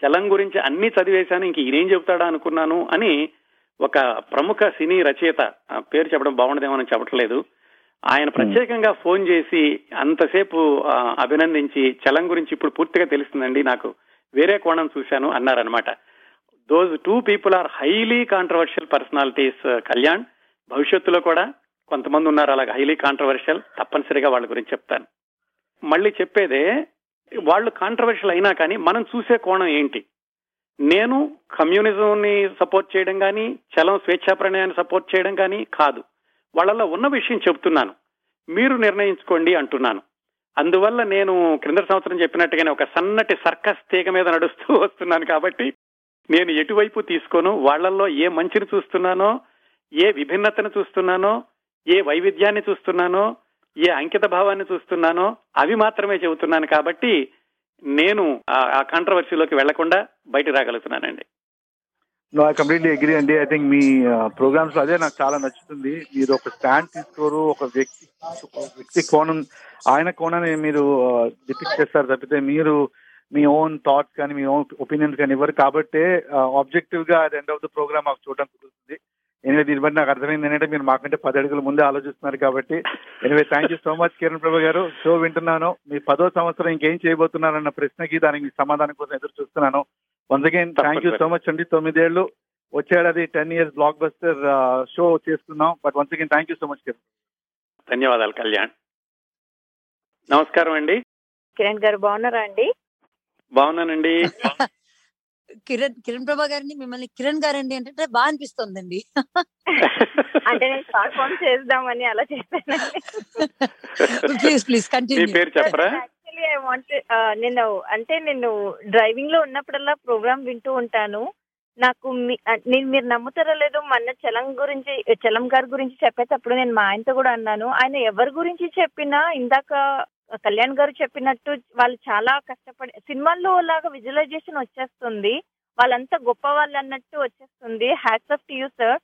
చలం గురించి అన్ని చదివేశాను ఇంక ఈయనేం చెబుతాడా అనుకున్నాను అని ఒక ప్రముఖ సినీ రచయిత పేరు చెప్పడం బాగుండదేమో చెప్పట్లేదు. ఆయన ప్రత్యేకంగా ఫోన్ చేసి అంతసేపు అభినందించి చలం గురించి ఇప్పుడు పూర్తిగా తెలుస్తుందండి. నాకు వేరే కోణం చూశాను అన్నారనమాట those two people are highly controversial personalities Kalyan. భవిష్యత్తులో కూడా కొంతమంది ఉన్నారు అలాగే హైలీ కాంట్రవర్షియల్ తప్పనిసరిగా వాళ్ళ గురించి చెప్తాను. మళ్ళీ చెప్పేదే వాళ్ళు కాంట్రవర్షియల్ అయినా కానీ మనం చూసే కోణం ఏంటి? నేను కమ్యూనిజంని సపోర్ట్ చేయడం కానీ చలం స్వేచ్ఛా ప్రణయాన్ని సపోర్ట్ చేయడం కానీ కాదు. వాళ్ళలో ఉన్న విషయం చెప్తున్నాను మీరు నిర్ణయించుకోండి అంటున్నాను. అందువల్ల నేను క్రింద సంవత్సరం చెప్పినట్టుగానే ఒక సన్నటి సర్కస్ తీగ మీద నడుస్తూ వస్తున్నాను కాబట్టి నేను ఎటువైపు తీసుకోను వాళ్ళల్లో ఏ మంచిని చూస్తున్నానో ఏ విభిన్నతను చూస్తున్నానో ఏ వైవిధ్యాన్ని చూస్తున్నానో ఏ అంకిత భావాన్ని చూస్తున్నానో అవి మాత్రమే చెబుతున్నాను కాబట్టి నేను ఆ- ఆ కాంట్రవర్సీలోకి వెళ్ళకుండా బయట రాగలుగుతున్నానండి. నో ఐ కంప్లీట్లీ అగ్రీ అండి ఐ థింక్ మీ ప్రోగ్రామ్స్లో అదే నాకు చాలా నచ్చుతుంది. మీరు ఒక స్టాండ్ తీసుకోరు ఒక వ్యక్తి ఒక వ్యక్తి కోణం ఆయన కోణాన్ని మీరు డిపిక్ట్ చేస్తారు తప్పితే మీరు మీ ఓన్ థాట్స్ కానీ మీ ఓన్ ఒపీనియన్స్ కానీ ఇవ్వరు. కాబట్టి ఆబ్జెక్టివ్గా at end of the program మాకు చూడడం కుదురుతుంది. ఎనివే దీన్ని బట్టి నాకు అర్థమైంది ఏంటంటే మీరు మాకంటే పది అడుగుల ముందే ఆలోచిస్తున్నారు కాబట్టి. Anyway thank you so much Kiran Prabhu గారు. షో వింటున్నాను. మీ పదో సంవత్సరం ఇంకేం చేయబోతున్నారన్న ప్రశ్నకి దానికి మీ సమాధానం కోసం ఎదురు చూస్తున్నాను. Once again thank you so much అండి తొమ్మిదేళ్ళు వచ్చేడాది ten years blockbuster show చేస్తున్నాం. But once again thank you so much Kiran ధన్యవాదాలు కళ్యాణ్. నమస్కారం అండి. కిరణ్ గారు బాగున్నారా అండి? బాగున్నానండి. కిరణ్ కిరణ్ ప్రభా గారిని మిమ్మల్ని కిరణ్ గారండి అంటే బాగా అనిపిస్తుందండి. అంటే నేను షార్ట్ ఫోన్ చేద్దామని అలా చేశానండి ప్లీజ్ ప్లీజ్ కంటిన్యూ పేరు చెప్పరా? యాక్చువల్లీ ఐ వాంట్ నేను అంటే నేను డ్రైవింగ్లో ఉన్నప్పుడల్లా ప్రోగ్రామ్ వింటూ ఉంటాను. నాకు మీ- నేను మీరు నమ్ముతారో లేదో మొన్న చలం గురించి చలం గారి గురించి చెప్పేటప్పుడు నేను మా ఆయనతో కూడా అన్నాను. ఆయన ఎవరి గురించి చెప్పినా ఇందాక కళ్యాణ్ గారు చెప్పినట్టు వాళ్ళు చాలా కష్టపడి సినిమాల్లో లాగా విజువలైజేషన్ వచ్చేస్తుంది. వాళ్ళంతా గొప్ప వాళ్ళు అన్నట్టు వచ్చేస్తుంది. Hats off to you sir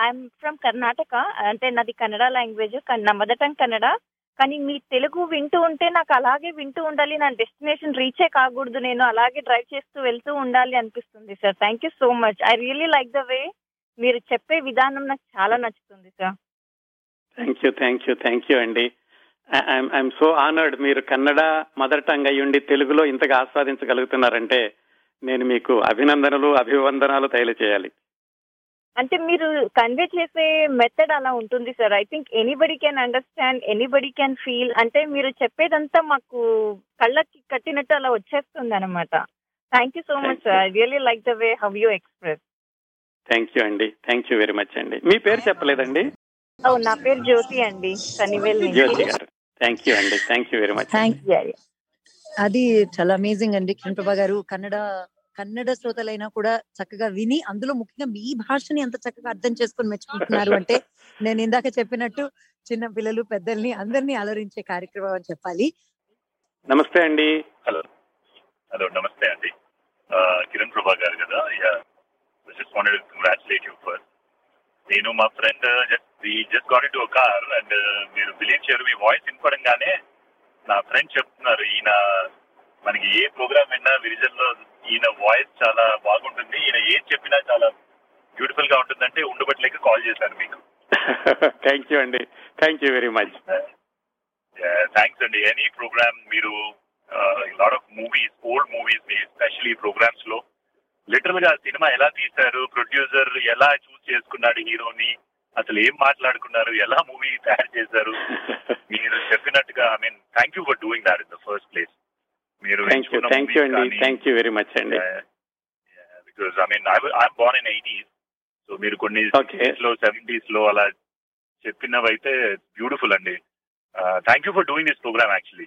I'm from Karnataka అంటే నాది కన్నడ లాంగ్వేజ్ నా మదర్ టంగ్ కన్నడ. కానీ మీ తెలుగు వింటూ ఉంటే నాకు అలాగే వింటూ ఉండాలి నా డెస్టినేషన్ రీచే కాకూడదు నేను అలాగే డ్రైవ్ చేస్తూ వెళ్తూ ఉండాలి అనిపిస్తుంది sir. Thank you so much I really like the way మీరు చెప్పే విధానం నాకు చాలా నచ్చుతుంది sir. Thank you thank you thank you అండి. ఐఎమ్ సో ఆనర్డ్ మీరు కన్నడ మదర్ టంగ్ అయ్యుండి తెలుగులో ఇంతగా ఆస్వాదించగలుగుతున్నారంటే నేను మీకు అభినందనలు అభివందనాలు చేయాలి అంటే మీరు కన్వే చేసే మెథడ్ అలా ఉంటుంది sir I think anybody can understand anybody can feel అంటే మీరు చెప్పేదంతా మాకు కళ్ళకి కట్టినట్టు అలా వచ్చేస్తుంది అనమాట thank you so much sir I really like the way how you express thank you అండి థ్యాంక్ యూ వెరీ మచ్ అండి మీ పేరు చెప్పలేదండి? ఓ నా పేరు జ్యోతి అండి. కనివేల్ జ్యోతి గారు. థ్యాంక్ యూ అండి థ్యాంక్ యూ వెరీ మచ్. అది చాలా అమేజింగ్ అండి. కిరణ్ ప్రభా గారు కన్నడ కన్నడ శ్రోతలైనా కూడా చక్కగా విని అందులో ముఖ్యంగా మీ భాషని ఎంత చక్కగా అర్థం చేసుకొని మెచ్చుకుంటున్నారు అంటే నేను ఇందాక చెప్పినట్టు చిన్న పిల్లలు పెద్దల్ని అందరినీ అలరించే కార్యక్రమం అని చెప్పాలి. నమస్తే అండి. హలో. హలో నమస్తే అండి. కిరణ్ ప్రభా గారు కదా. Just wanted congratulate you first నేను మా friend just just got in to car and మీరు బిలీవ్ చేయరు మీ వాయిస్ వినపడంగానే నా ఫ్రెండ్ చెప్తున్నారు ఈయన మనకి ఏ ప్రోగ్రామ్ విన్నా విరిజన్లో ఈయన వాయిస్ చాలా బాగుంటుంది. ఈయన ఏం చెప్పినా చాలా బ్యూటిఫుల్గా ఉంటుందంటే ఉండబట్టలేక కాల్ చేశాను మీకు. థ్యాంక్ యూ అండి. Thank you very much thanks అండి. ఎనీ ప్రోగ్రామ్ మీరు lot of movies old movies me specially ప్రోగ్రామ్స్లో లిటరల్గా సినిమా ఎలా తీశారు ప్రొడ్యూసర్ ఎలా చూస్ చేసుకున్నాడు హీరోని అసలు ఏం మాట్లాడుకున్నారు ఎలా మూవీ తయారు చేశారు మీరు చెప్పినట్టుగా I mean thank you for doing that in the first place మీరు థ్యాంక్ యూ థ్యాంక్ యూ అండి థ్యాంక్ యూ వెరీ మచ్ అండి because I mean I'm born in eighties so మీరు కొన్ని లో సెవెంటీస్లో అలా చెప్పినవైతే బ్యూటిఫుల్ అండి. Thank you for doing this program actually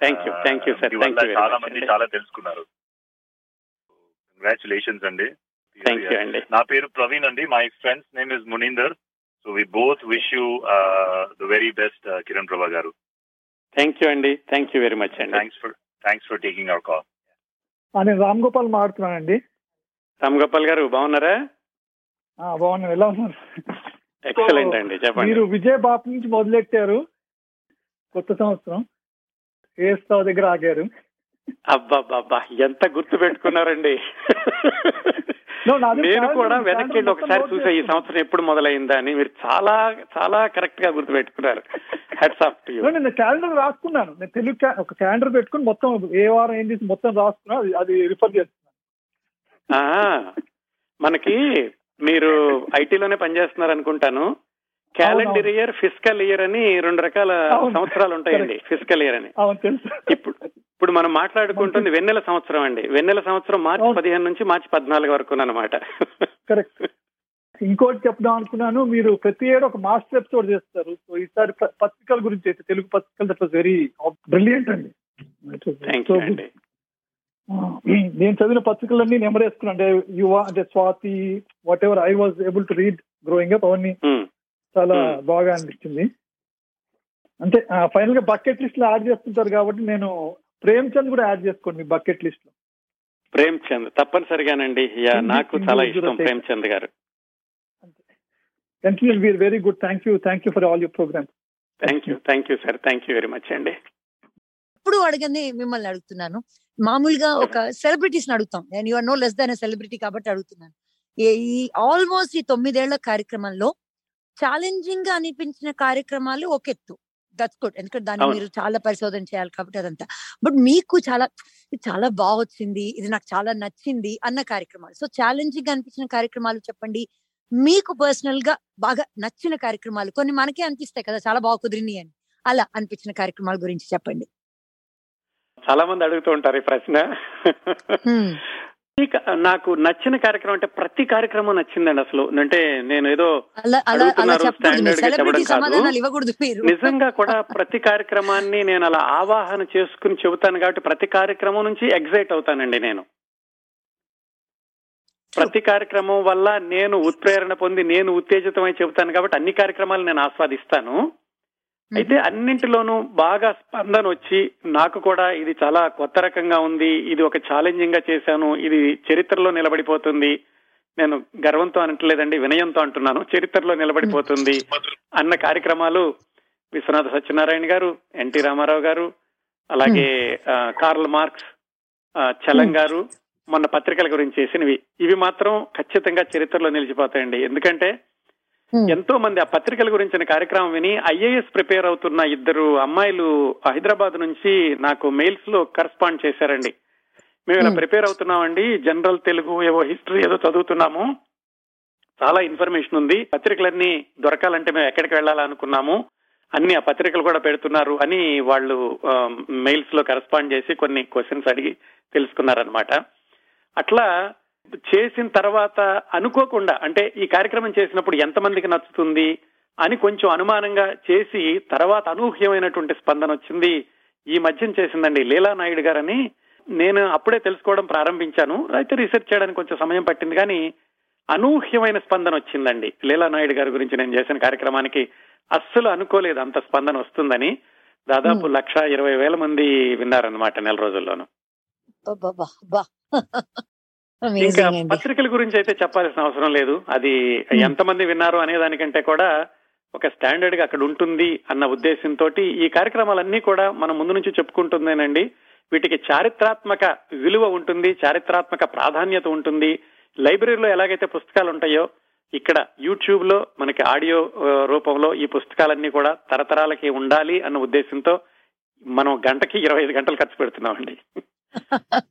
thank you thank you sir చాలా మంది చాలా తెలుసుకున్నారు. కంగ్రాచులేషన్స్ అండి థ్యాంక్ యూ అండి నా పేరు ప్రవీణ్ అండి. My friend's name is Munindar so we both wish you the very best Kiran Prabha గారు. థ్యాంక్ యూ అండి థ్యాంక్ యూ వెరీ మచ్ అండి thanks for thanks for taking our call నేను రామ్ గోపాల్ మాట్లాడుతున్నానండి. రామ్ గోపాల్ గారు బాగున్నారా? ఆ, బాగున్నాను. ఎలా ఉన్నారు? ఎక్సలెంట్ అండి. చెప్పండి. మీరు విజయ బాప్ నుంచి మొదలెట్టారు? కొత్త సంవత్సరం. ఏస్తావ్ దగ్గర ఆగారు. అబ్బాబ్బా ఎంత గుర్తు పెట్టుకున్నారండి. నేను కూడా వెనక్కి ఒకసారి చూసా ఈ. సంవత్సరం ఎప్పుడు మొదలైందా అని మీరు చాలా చాలా కరెక్ట్గా గుర్తు పెట్టుకున్నారు హెడ్స్ ఆఫ్ నేను క్యాలెండర్ రాసుకున్నాను. నేను తెలుగు ఒక క్యాలెండర్ పెట్టుకుని మొత్తం ఏ వారం ఏం చేసి మొత్తం రాసుకున్నా అది- అది రిఫర్ చేస్తున్నాను. మనకి మీరు ఐటీలోనే పనిచేస్తున్నారు అనుకుంటాను. క్యాలెండర్ ఇయర్ ఫిజికల్ ఇయర్ అని రెండు రకాల. సంవత్సరాలు ఉంటాయండి ఫిజికల్ ఇయర్ అని. ఇప్పుడు ఇప్పుడు మనం మాట్లాడుకుంటుంది వెన్నెల సంవత్సరం అండి. వెన్నెల సంవత్సరం మార్చి. పదిహేను నుంచి మార్చి పద్నాలుగు వరకు అనమాట కరెక్ట్ ఇంకోటి చెప్దాం అనుకున్నాను మీరు ప్రతి ఏడు ఒక మాస్టర్ ఎపిసోడ్ చేస్తారు. సో ఈసారి పత్రికల గురించి అయితే తెలుగు పత్రికలు దట్ వాస్ వెరీ బ్రిలియంట్ అండి. నేను చదివిన పత్రికలన్నీ నెమరేసుకున్నాను అంటే యువ అంటే Swathi whatever I was able to read growing up అవన్నీ ఉమ్. చాలా Hmm. బాగా అనిపించింది అంటే ఫైనల్గా బకెట్ లిస్ట్లో యాడ్ చేస్తుంటారు కాబట్టి నేను ప్రేమ్ చంద్ కూడా యాడ్ చేసుకోండి మీ బకెట్ లిస్ట్లో ప్రేమ్ చంద్ తప్పనిసరిగానండి నాకు చాలా ఇష్టం ప్రేమ్ చంద్ గారు. Continue Veer very good thank you thank you for all your program thank you thank you sir thank you very much అండి. ఇప్పుడు అడగని మిమ్మల్ని అడుగుతున్నాను. మామూలుగా ఒక సెలబ్రిటీస్ అడుగుతాం. నేను you're no less than celebrity కాబట్టి అడుగుతున్నాను. ఈ ఆల్మోస్ట్ ఈ తొమ్మిదేళ్ళ కార్యక్రమంలో ఛాలెంజింగ్గా అనిపించిన కార్యక్రమాలు ఒక ఎత్తు దట్స్ గుడ్. ఎందుకంటే దాన్ని. మీరు చాలా పరిశోధన చేయాలి కాబట్టి అదంతా. బట్ మీకు చాలా చాలా బాగా వచ్చింది ఇది నాకు చాలా నచ్చింది అన్న కార్యక్రమాలు. సో ఛాలెంజింగ్గా అనిపించిన కార్యక్రమాలు చెప్పండి. మీకు పర్సనల్గా బాగా నచ్చిన కార్యక్రమాలు కొన్ని మనకే అనిపిస్తాయి కదా చాలా బాగా కుదిరినాయి అని. అలా అనిపించిన కార్యక్రమాల గురించి చెప్పండి. చాలా మంది అడుగుతూ ఉంటారు ఈ ప్రశ్న. నాకు నచ్చిన కార్యక్రమం అంటే ప్రతి కార్యక్రమం నచ్చిందండి అసలు. అంటే నేను ఏదో నిజంగా కూడా ప్రతి కార్యక్రమాన్ని నేను అలా ఆవాహన చేసుకుని చెబుతాను కాబట్టి ప్రతి కార్యక్రమం నుంచి ఎగ్జైట్ అవుతానండి నేను. ప్రతి కార్యక్రమం వల్ల నేను ఉత్ప్రేరణ పొంది నేను ఉత్తేజితమై చెబుతాను కాబట్టి అన్ని కార్యక్రమాలు నేను ఆస్వాదిస్తాను. అయితే అన్నింటిలోనూ బాగా స్పందన వచ్చి నాకు కూడా ఇది చాలా కొత్త రకంగా ఉంది ఇది ఒక ఛాలెంజింగ్గా చేశాను ఇది చరిత్రలో నిలబడిపోతుంది. నేను గర్వంతో అనట్లేదండి వినయంతో అంటున్నాను చరిత్రలో నిలబడిపోతుంది అన్న కార్యక్రమాలు విశ్వనాథ సత్యనారాయణ గారు ఎన్టీ రామారావు గారు అలాగే కార్ల్ మార్క్స్ చలం గారు మొన్న పత్రికల గురించి చేసినవి. ఇవి మాత్రం ఖచ్చితంగా చరిత్రలో నిలిచిపోతాయండి. ఎందుకంటే. ఎంతో మంది ఆ పత్రికల గురించిన కార్యక్రమం విని ఐఏఎస్ ప్రిపేర్ అవుతున్న ఇద్దరు అమ్మాయిలు హైదరాబాద్ నుంచి నాకు మెయిల్స్లో కరస్పాండ్ చేశారండి. మేము ఇలా Hmm. ప్రిపేర్ అవుతున్నామండి. జనరల్ తెలుగు ఏవో హిస్టరీ ఏదో చదువుతున్నాము. చాలా ఇన్ఫర్మేషన్ ఉంది. పత్రికలన్నీ దొరకాలంటే మేము ఎక్కడికి వెళ్ళాలనుకున్నాము అన్ని ఆ పత్రికలు కూడా పెడుతున్నారు అని వాళ్ళు మెయిల్స్లో కరస్పాండ్ చేసి కొన్ని క్వశ్చన్స్ అడిగి తెలుసుకున్నారనమాట అట్లా చేసిన తర్వాత అనుకోకుండా అంటే ఈ కార్యక్రమం చేసినప్పుడు ఎంతమందికి నచ్చుతుంది అని కొంచెం అనుమానంగా చేసి తర్వాత అనూహ్యమైనటువంటి స్పందన వచ్చింది. ఈ మధ్యం చేసిందండి లీలా నాయుడు గారని. నేను అప్పుడే తెలుసుకోవడం ప్రారంభించాను. అయితే రీసెర్చ్ చేయడానికి కొంచెం సమయం పట్టింది కానీ అనూహ్యమైన స్పందన వచ్చిందండి. లీలా నాయుడు గారి గురించి నేను చేసిన కార్యక్రమానికి అస్సలు అనుకోలేదు అంత స్పందన వస్తుందని. దాదాపు. లక్ష ఇరవై వేల మంది విన్నారనమాట నెల రోజుల్లోనూ. ఇంకా. పత్రికల గురించి అయితే చెప్పాల్సిన అవసరం లేదు. అది ఎంతమంది విన్నారు అనే దానికంటే కూడా ఒక స్టాండర్డ్గా అక్కడ ఉంటుంది అన్న ఉద్దేశంతో ఈ కార్యక్రమాలన్నీ కూడా మనం ముందు నుంచి చెప్పుకుంటుందేనండి. వీటికి చారిత్రాత్మక విలువ ఉంటుంది చారిత్రాత్మక ప్రాధాన్యత ఉంటుంది. లైబ్రరీలో ఎలాగైతే పుస్తకాలు ఉంటాయో ఇక్కడ యూట్యూబ్లో మనకి ఆడియో రూపంలో ఈ పుస్తకాలన్నీ కూడా తరతరాలకి ఉండాలి అన్న ఉద్దేశంతో మనం గంటకి ఇరవై ఐదు గంటలు ఖర్చు పెడుతున్నామండి.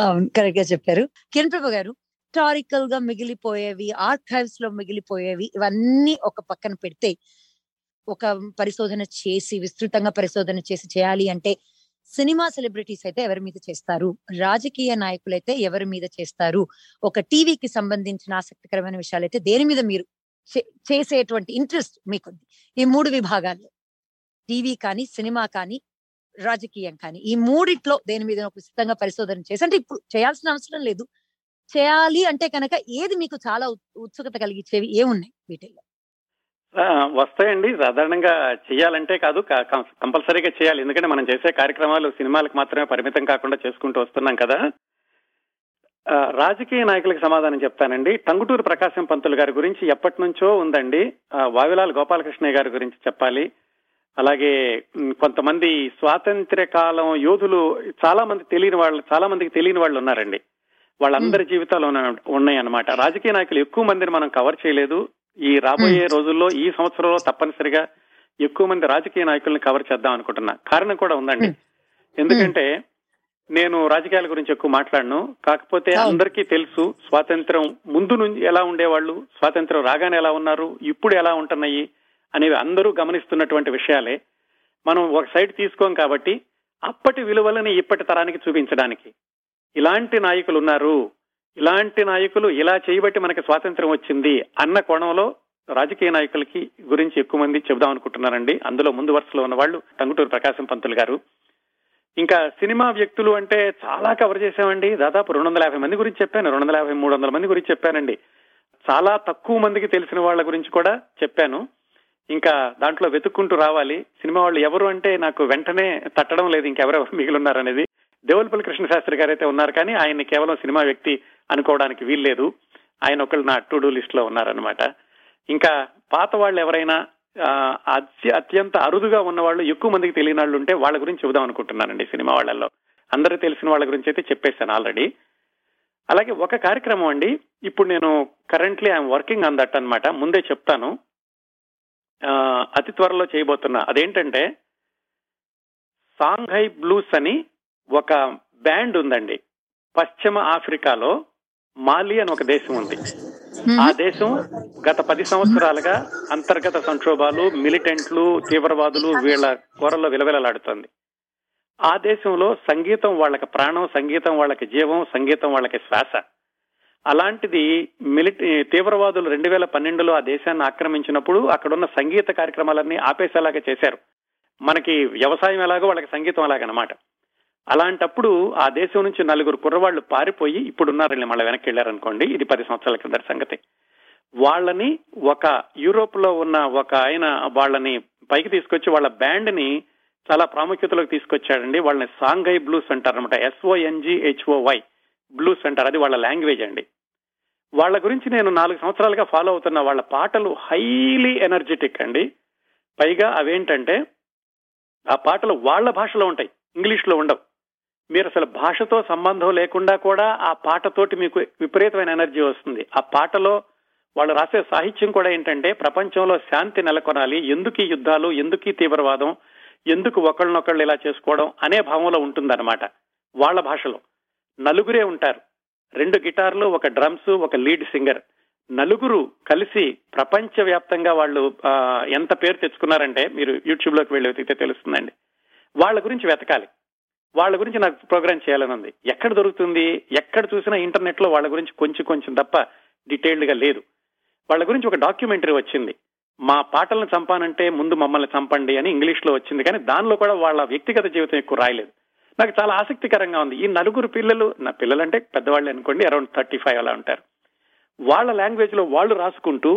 Um, కరెక్ట్గా చెప్పారు. కిరణ్ ప్రభు గారు హిస్టారికల్గా మిగిలిపోయేవి ఆర్కైవ్స్లో మిగిలిపోయేవి ఇవన్నీ ఒక పక్కన పెడితే ఒక పరిశోధన చేసి విస్తృతంగా పరిశోధన చేసి చేయాలి అంటే సినిమా సెలబ్రిటీస్ అయితే ఎవరి మీద చేస్తారు? రాజకీయ నాయకులైతే ఎవరి మీద చేస్తారు? ఒక టీవీకి సంబంధించిన ఆసక్తికరమైన విషయాలైతే దేని మీద మీరు చే- చేసేటువంటి ఇంట్రెస్ట్ మీకుంది. ఈ మూడు విభాగాల్లో. టీవీ కానీ సినిమా కానీ రాజకీయం కానీ ఈ మూడిట్లో దేని మీద ఒక విస్తృతంగా పరిశోధన చేసి అంటే ఇప్పుడు చేయాల్సిన అవసరం లేదు. చేయాలి అంటే కనుక ఏది మీకు చాలా ఉత్సుకత కలిగించేవి ఏమున్నాయి వీటిల్లో? వస్తాయండి. సాధారణంగా చేయాలంటే కాదు కం- కంపల్సరీగా చేయాలి. ఎందుకంటే మనం చేసే కార్యక్రమాలు సినిమాలకు మాత్రమే పరిమితం కాకుండా చేసుకుంటూ వస్తున్నాం కదా. రాజకీయ నాయకులకు సమాధానం చెప్తానండి. టంగుటూరు ప్రకాశం పంతులు గారి గురించి ఎప్పటి నుంచో ఉందండి వావిలాల్ గోపాలకృష్ణయ్య గారి గురించి చెప్పాలి. అలాగే కొంతమంది స్వాతంత్ర్య కాలం యోధులు చాలా మంది తెలియని వాళ్ళు చాలా మందికి తెలియని వాళ్ళు ఉన్నారండి. వాళ్ళందరి జీవితాలు ఉన్నాయి అన్నమాట రాజకీయ నాయకులు ఎక్కువ మందిని మనం కవర్ చేయలేదు. ఈ రాబోయే రోజుల్లో ఈ సంవత్సరంలో తప్పనిసరిగా ఎక్కువ మంది రాజకీయ నాయకుల్ని కవర్ చేద్దాం అనుకుంటున్నా. కారణం కూడా ఉందండి. ఎందుకంటే నేను రాజకీయాల గురించి ఎక్కువ మాట్లాడను. కాకపోతే. అందరికీ తెలుసు స్వాతంత్రం ముందు నుంచి ఎలా ఉండేవాళ్ళు స్వాతంత్రం రాగానే ఎలా ఉన్నారు ఇప్పుడు ఎలా ఉంటున్నాయి అనేవి అందరూ గమనిస్తున్నటువంటి విషయాలే. మనం ఒక సైడ్ తీసుకోం కాబట్టి అప్పటి విలువలని ఇప్పటి తరానికి చూపించడానికి. ఇలాంటి నాయకులు ఉన్నారు ఇలాంటి నాయకులు ఇలా చేయబట్టి మనకి స్వాతంత్రం వచ్చింది అన్న కోణంలో రాజకీయ నాయకులకి గురించి ఎక్కువ మంది చెబుదాం అనుకుంటున్నారండి. అందులో ముందు వరుసలో ఉన్న వాళ్ళు టంగుటూరు ప్రకాశం పంతులు గారు. ఇంకా సినిమా వ్యక్తులు అంటే చాలా కవర్ చేశామండి. దాదాపు రెండు వందల యాభై మంది గురించి చెప్పాను. రెండు వందల యాభై మూడు వందల మంది గురించి చెప్పానండి. చాలా తక్కువ మందికి తెలిసిన వాళ్ళ గురించి కూడా చెప్పాను. ఇంకా దాంట్లో వెతుక్కుంటూ రావాలి. సినిమా వాళ్ళు ఎవరు అంటే నాకు వెంటనే తట్టడం లేదు ఇంకెవరెవరు మిగిలి ఉన్నారనేది దేవులపల్లి కృష్ణ శాస్త్రి గారు అయితే ఉన్నారు కానీ ఆయన్ని కేవలం సినిమా వ్యక్తి అనుకోవడానికి వీల్లేదు. ఆయన ఒకళ్ళు నా టు డూ లిస్ట్లో ఉన్నారనమాట ఇంకా పాత వాళ్ళు ఎవరైనా అత్యంత అరుదుగా ఉన్న వాళ్ళు ఎక్కువ మందికి తెలియని వాళ్ళు ఉంటే వాళ్ళ గురించి చెబుదాం అనుకుంటున్నానండి సినిమా వాళ్ళల్లో. అందరూ తెలిసిన వాళ్ళ గురించి అయితే చెప్పేశాను ఆల్రెడీ. అలాగే ఒక కార్యక్రమం అండి. ఇప్పుడు నేను currently I'm working on that అనమాట ముందే చెప్తాను. అతి త్వరలో చేయబోతున్నా. అదేంటంటే సాంఘై బ్లూస్ అని ఒక బ్యాండ్ ఉందండి. పశ్చిమ ఆఫ్రికాలో మాలి అని ఒక దేశం ఉంది. ఆ దేశం గత పది సంవత్సరాలుగా అంతర్గత సంక్షోభాలు మిలిటెంట్లు తీవ్రవాదులు వీళ్ళ కూరల్లో విలవిలలాడుతోంది. ఆ దేశంలో సంగీతం వాళ్ళకి ప్రాణం సంగీతం వాళ్ళకి జీవం సంగీతం వాళ్ళకి శ్వాస. అలాంటిది మిలిటరీ తీవ్రవాదులు రెండు వేల పన్నెండులో ఆ దేశాన్ని ఆక్రమించినప్పుడు అక్కడున్న సంగీత కార్యక్రమాలన్నీ ఆపేసేలాగా చేశారు. మనకి వ్యవసాయం ఎలాగో వాళ్ళకి సంగీతం అలాగనమాట అలాంటప్పుడు ఆ దేశం నుంచి నలుగురు కుర్రవాళ్ళు పారిపోయి ఇప్పుడు ఉన్నారని మళ్ళీ వెనక్కి వెళ్ళారనుకోండి ఇది పది సంవత్సరాల కింద సంగతి. వాళ్ళని ఒక యూరోప్లో ఉన్న ఒక ఆయన వాళ్ళని పైకి తీసుకొచ్చి వాళ్ళ బ్యాండ్ని చాలా ప్రాముఖ్యతలోకి తీసుకొచ్చాడండి. వాళ్ళని సాంఘై బ్లూస్ అంటారు అనమాట ఎస్ఓఎన్జిహెచ్ఓవై బ్లూస్ అంటారు. అది వాళ్ళ లాంగ్వేజ్ అండి. వాళ్ళ గురించి నేను నాలుగు సంవత్సరాలుగా ఫాలో అవుతున్నా వాళ్ళ పాటలు హైలీ ఎనర్జెటిక్ అండి. పైగా అవేంటంటే ఆ పాటలు వాళ్ళ భాషలో ఉంటాయి ఇంగ్లీష్లో ఉండవు. మీరు అసలు భాషతో సంబంధం లేకుండా కూడా ఆ పాటతోటి మీకు విపరీతమైన ఎనర్జీ వస్తుంది. ఆ పాటలో వాళ్ళు రాసే సాహిత్యం కూడా ఏంటంటే ప్రపంచంలో శాంతి నెలకొనాలి ఎందుకు ఈ యుద్ధాలు ఎందుకు ఈ తీవ్రవాదం ఎందుకు ఒకళ్ళనొకళ్ళు ఇలా చేసుకోవడం అనే భావంలో ఉంటుందన్నమాట. వాళ్ళ భాషలో నలుగురే ఉంటారు. రెండు గిటార్లు ఒక డ్రమ్స్ ఒక లీడ్ సింగర్. నలుగురు కలిసి ప్రపంచ వ్యాప్తంగా వాళ్ళు ఎంత పేరు తెచ్చుకున్నారంటే మీరు యూట్యూబ్లోకి వెళ్ళి వెతికితే తెలుస్తుందండి. వాళ్ళ గురించి వెతకాలి. వాళ్ళ గురించి నాకు ప్రోగ్రామ్ చేయాలని ఉంది. ఎక్కడ దొరుకుతుంది ఎక్కడ చూసినా ఇంటర్నెట్లో వాళ్ళ గురించి కొంచెం కొంచెం తప్ప డీటెయిల్డ్గా లేదు. వాళ్ళ గురించి ఒక డాక్యుమెంటరీ వచ్చింది. మా పాటలను చంపానంటే ముందు మమ్మల్ని చంపండి అని ఇంగ్లీష్లో వచ్చింది. కానీ దానిలో కూడా వాళ్ళ వ్యక్తిగత జీవితం ఎక్కువ రాయలేదు. నాకు చాలా ఆసక్తికరంగా ఉంది. ఈ నలుగురు పిల్లలు నా పిల్లలంటే పెద్దవాళ్ళు అనుకోండి అరౌండ్ థర్టీ ఫైవ్ అలా ఉంటారు. వాళ్ళ లాంగ్వేజ్లో వాళ్ళు రాసుకుంటూ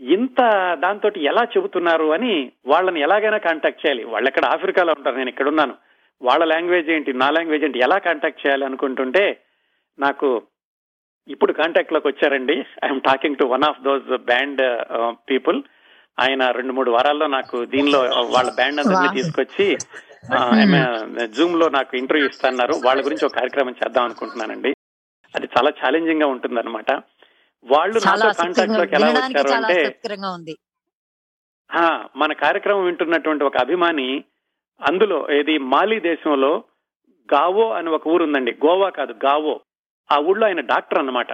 ఇంత దాంతో ఎలా చెబుతున్నారు అని వాళ్ళని ఎలాగైనా కాంటాక్ట్ చేయాలి. వాళ్ళు ఎక్కడ ఆఫ్రికాలో ఉంటారు నేను ఇక్కడ ఉన్నాను. వాళ్ళ లాంగ్వేజ్ ఏంటి నా లాంగ్వేజ్ ఏంటి ఎలా కాంటాక్ట్ చేయాలి అనుకుంటుంటే నాకు ఇప్పుడు కాంటాక్ట్లోకి వచ్చారండి. I'm talking to one of those band people ఆయన రెండు మూడు వారాల్లో నాకు దీనిలో వాళ్ళ బ్యాండ్ అందరినీ. తీసుకొచ్చి జూమ్లో నాకు ఇంటర్వ్యూ ఇస్తున్నారు. వాళ్ళ గురించి ఒక కార్యక్రమం చేద్దాం అనుకుంటున్నానండి. అది చాలా ఛాలెంజింగ్గా ఉంటుంది వాళ్ళు చాలా నాతో కాంటాక్ట్లోకి ఎలా వచ్చారు అంటే మన కార్యక్రమం వింటున్నటువంటి ఒక అభిమాని అందులో ఏది మాలి దేశంలో గావో అని ఒక ఊరు ఉందండి. గోవా కాదు గావో. ఆ ఊళ్ళో ఆయన డాక్టర్ అన్నమాట.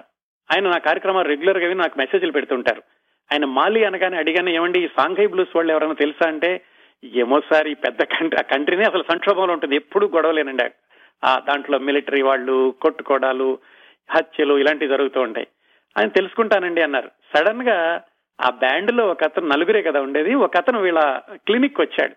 ఆయన నా కార్యక్రమాలు రెగ్యులర్గా నాకు మెసేజ్లు పెడుతుంటారు. ఆయన మాలి అనగానే అడిగానే ఏమండి ఈ సాంఘై బ్లూస్ వాళ్ళు ఎవరైనా తెలుసా? అంటే ఏమోసారి పెద్ద కంట్రీ ఆ కంట్రీనే అసలు సంక్షోభంలో ఉంటుంది. ఎప్పుడు గొడవలేనండి. ఆ దాంట్లో మిలిటరీ వాళ్ళు కొట్టుకోవడాలు హత్యలు ఇలాంటివి జరుగుతూ ఉంటాయి. ఆయన తెలుసుకుంటానండి అన్నారు. సడన్గా ఆ బ్యాండ్లో ఒక అతను నలుగురే కదా ఉండేది ఒక అతను వీళ్ళ క్లినిక్ వచ్చాడు.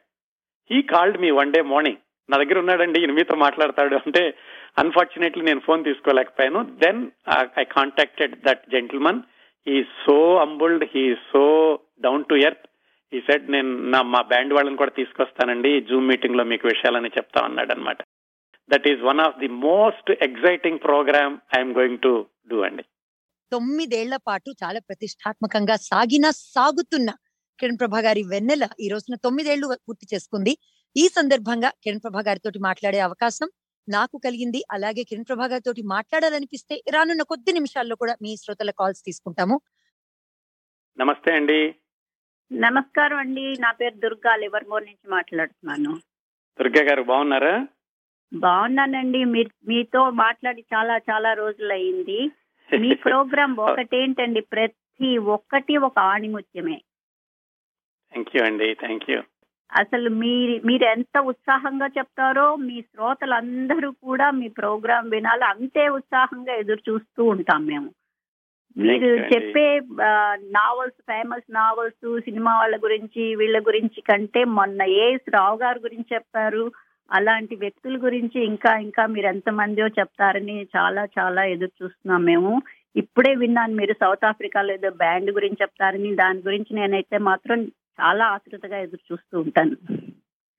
He called me one day morning. నా దగ్గర ఉన్నాడండి ఈయన మీతో మాట్లాడతాడు అంటే అన్ఫార్చునేట్లీ నేను phone తీసుకోలేకపోయాను. Then I contacted that gentleman. He so humbled he so down to earth. He said నేను నా మా బ్యాండ్ వాళ్ళని కూడా తీసుకొస్తానండి. జూమ్ మీటింగ్లో మీకు విషయాలని చెప్తా అన్నాడు అనమాట that is one of the most exciting program I'm going to do అండి. తొమ్మిదేళ్ళ పాటు చాలా ప్రతిష్టాత్మకంగా సాగిన సాగుతున్న కిరణ్ ప్రభా గారి వెన్నెల ఈ రోజున తొమ్మిదేళ్ళు పూర్తి చేసుకుంది. ఈ సందర్భంగా కిరణ్ ప్రభా గారితో మాట్లాడే అవకాశం నాకు కలిగింది. అలాగే కిరణ్ ప్రభా గారితో మాట్లాడాలనిపిస్తే రానున్న కొద్ది నిమిషాల్లో కూడా మీ శ్రోతల కాల్స్ తీసుకుంటాము. నమస్తే అండి. నమస్కారం అండి. నా పేరు దుర్గా. లివర్మోర్ నుంచి మాట్లాడుతున్నాను. దుర్గా గారు బాగున్నారా? బాగున్నానండి. మీతో మాట్లాడి చాలా చాలా రోజులు అయింది మీ ప్రోగ్రామ్ ఒకటేంటండి? ప్రతి ఒక్కటి ఒక ఆణిముత్యమే. థ్యాంక్ యూ అండి. Thank you. అసలు మీరు మీరు ఎంత ఉత్సాహంగా చెప్తారో మీ శ్రోతలందరూ కూడా మీ ప్రోగ్రామ్ వినాలి. అంతే ఉత్సాహంగా ఎదురు చూస్తూ ఉంటాం మేము. మీరు. చెప్పే నావల్స్ ఫేమస్ నావల్స్ సినిమా వాళ్ళ గురించి వీళ్ళ గురించి కంటే మొన్న ఏఎస్ రావు గారి గురించి చెప్పారు అలాంటి వ్యక్తుల గురించి ఇంకా ఇంకా మీరు ఎంతమందిో చెప్తారని చాలా చాలా ఎదురు చూస్తున్నాం మేము. ఇప్పుడే విన్నాను మీరు సౌత్ ఆఫ్రికాలో ఏదో బ్యాండ్ గురించి చెప్తారని దాని గురించి నేనైతే మాత్రం చాలా ఆతృతగా ఎదురు చూస్తూ ఉంటాను.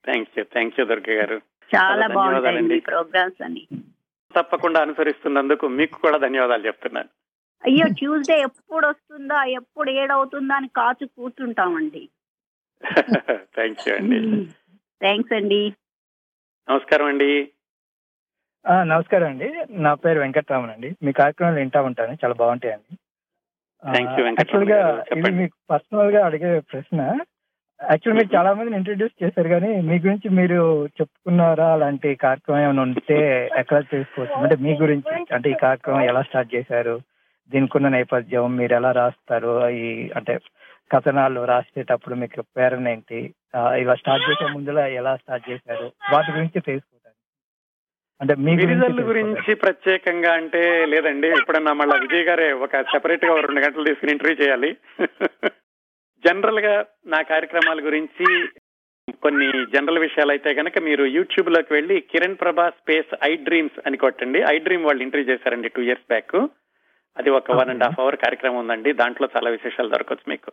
Thank you thank you Durga గారు. చాలా బాగుంటాయి ప్రోగ్రామ్స్ అని తప్పకుండా అనుసరిస్తున్నందుకు మీకు కూడా ధన్యవాదాలు చెప్తున్నాను. అయ్యో ట్యూస్డే ఎప్పుడు వస్తుందా ఎప్పుడు ఏడవుతుందా అని కాచు కూర్చుంటామండి. థ్యాంక్ యూ అండి. థ్యాంక్స్ అండి. నమస్కారం అండి. ఆ, నమస్కారం అండి. నా పేరు వెంకట్రామన్ అండి. మీ కార్యక్రమాలు వింటా ఉంటాను. చాలా బాగుంటాయండి యాక్చువల్గా. ఇది. మీకు పర్సనల్గా అడిగే ప్రశ్న. యాక్చువల్ మీరు చాలా మందిని ఇంట్రడ్యూస్ చేశారు కానీ మీ గురించి మీరు చెప్పుకున్నారా? అలాంటి కార్యక్రమం ఏమైనా ఉంటే ఎక్కడ చేసుకోవచ్చు అంటే మీ గురించి అంటే ఈ కార్యక్రమం ఎలా స్టార్ట్ చేశారు? దీనికి ఉన్న నేపథ్యం మీరు ఎలా రాస్తారు? ఈ అంటే కథనాలు రాసేటప్పుడు మీకు ప్రేరణ ఏంటి? ఇలా స్టార్ట్ చేసే ముందులా ఎలా స్టార్ట్ చేశారు? వాటి గురించి తెలుసుకుంటాను. అంటే మీ గిరిజనుల. గురించి ప్రత్యేకంగా అంటే లేదండి ఇప్పుడన్నా మళ్ళీ విజయ్ గారే ఒక సెపరేట్గా రెండు గంటలు తీసుకుని ఇంటర్వ్యూ చేయాలి. జనరల్గా నా కార్యక్రమాల గురించి కొన్ని జనరల్ విషయాలు అయితే కనుక మీరు యూట్యూబ్లోకి వెళ్ళి కిరణ్ ప్రభా స్పేస్ ఐ డ్రీమ్స్ అని కొట్టండి. ఐ డ్రీమ్ వాళ్ళు ఇంటర్వ్యూ చేశారండి టూ ఇయర్స్ బ్యాక్ అది ఒక వన్ అండ్ హాఫ్ అవర్ కార్యక్రమం ఉందండి. దాంట్లో చాలా విశేషాలు దొరకవచ్చు మీకు.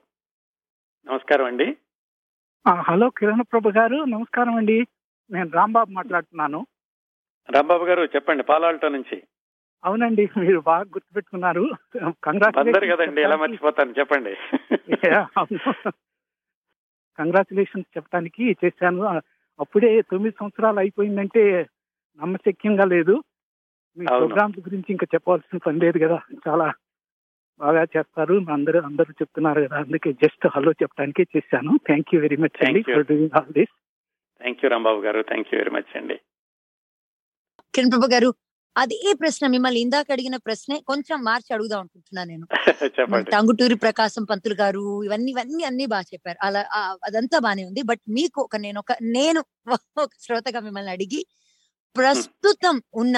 నమస్కారం అండి. హలో కిరణ్ ప్రభు గారు. నమస్కారం అండి. నేను రాంబాబు మాట్లాడుతున్నాను. రాంబాబు గారు చెప్పండి పాలాల్టో నుంచి. అవునండి మీరు బాగా గుర్తుపెట్టుకున్నారు. అందరు కదండి ఎలా మర్చిపోతాను చెప్పండి. కంగ్రాచులేషన్స్ చెప్పడానికి చేశాను. అప్పుడే తొమ్మిది సంవత్సరాలు అయిపోయిందంటే నమ్మశక్యంగా లేదు. ప్రోగ్రామ్స్ గురించి ఇంకా చెప్పాల్సిన పని లేదు కదా. చాలా బాగా చేస్తారు. అందరూ అందరూ చెప్తున్నారు కదా. అందుకే జస్ట్ హలో చెప్పడానికే చేశాను. థ్యాంక్ యూ వెరీ మచ్ అండి Thank you. For doing all this thank you Rambabu గారు. థ్యాంక్ యూ వెరీ మచ్ అండి. కిరణ్ ప్రభు గారు అదే ప్రశ్న మిమ్మల్ని ఇందాక అడిగిన ప్రశ్నే కొంచెం మార్చి అడుగుదాం అనుకుంటున్నాను నేను. టంగుటూరి ప్రకాశం పంతులు గారు ఇవన్నీ ఇవన్నీ అన్ని బాగా చెప్పారు. అలా అదంతా బానే ఉంది. బట్ మీకు ఒక నేను ఒక నేను ఒక శ్రోతగా మిమ్మల్ని అడిగి ప్రస్తుతం ఉన్న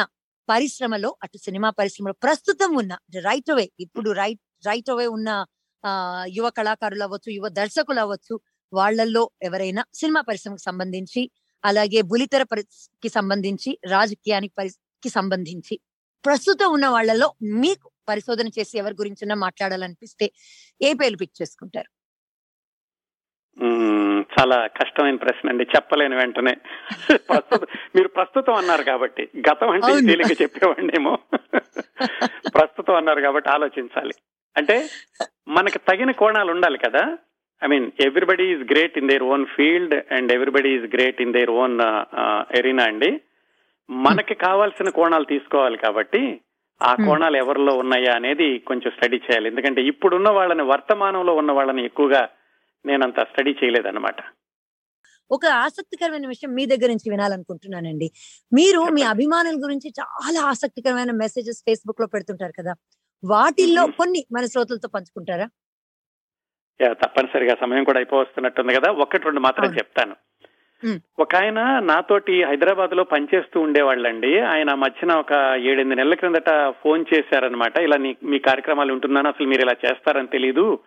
పరిశ్రమలో అటు సినిమా పరిశ్రమలో ప్రస్తుతం ఉన్న రైట్ అవే ఇప్పుడు రైట్ రైట్ అవే ఉన్న ఆ యువ కళాకారులు అవ్వచ్చు యువ దర్శకులు అవ్వచ్చు వాళ్ళల్లో ఎవరైనా సినిమా పరిశ్రమకు సంబంధించి అలాగే బులితెర పరిస్థితికి సంబంధించి రాజకీయానికి పరిస్థితికి సంబంధించి ప్రస్తుతం ఉన్న వాళ్ళలో మీకు పరిశోధన చేసి ఎవరి గురించినా మాట్లాడాలనిపిస్తే ఏ పేర్లు పిక్ చేసుకుంటారు? చాలా కష్టమైన ప్రశ్న అండి. చెప్పలేని వెంటనే. ప్రస్తుతం మీరు ప్రస్తుతం అన్నారు కాబట్టి. గతం అంటే. తేలిక చెప్పేవాడినేమో. ప్రస్తుతం అన్నారు కాబట్టి ఆలోచించాలి. అంటే మనకు తగిన కోణాలు ఉండాలి కదా. I mean everybody is great in their own field and everybody is great in their own arena అండి. మనకి కావాల్సిన కోణాలు తీసుకోవాలి కాబట్టి ఆ Hmm. కోణాలు ఎవరిలో ఉన్నాయా అనేది కొంచెం స్టడీ చేయాలి. ఎందుకంటే ఇప్పుడున్న వాళ్ళని వర్తమానంలో ఉన్న వాళ్ళని ఎక్కువగా నేనంత స్టడీ చేయలేదన్నమాట. ఒక ఆసక్తికరమైన విషయం మీ దగ్గర నుంచి వినాలనుకుంటున్నానండి. మీరు మీ అభిమానుల గురించి చాలా ఆసక్తికరమైన మెసేజెస్ ఫేస్బుక్లో పెడుతుంటారు కదా. వాటిల్లో. కొన్ని మన శ్రోతలతో పంచుకుంటారా? తప్పనిసరిగా సమయం కూడా అయిపోవస్తున్నట్టుంది కదా. ఒకటి రెండు మాత్రం. చెప్తాను. ఒక ఆయన నాతోటి హైదరాబాద్లో పనిచేస్తూ ఉండేవాళ్ళండి. ఆయన మధ్యన ఒక ఏడెనిమిది నెలల క్రిందట ఫోన్ చేశారనమాట ఇలా నీ మీ కార్యక్రమాలు ఉంటున్నాను? అసలు మీరు ఇలా చేస్తారని తెలీదు.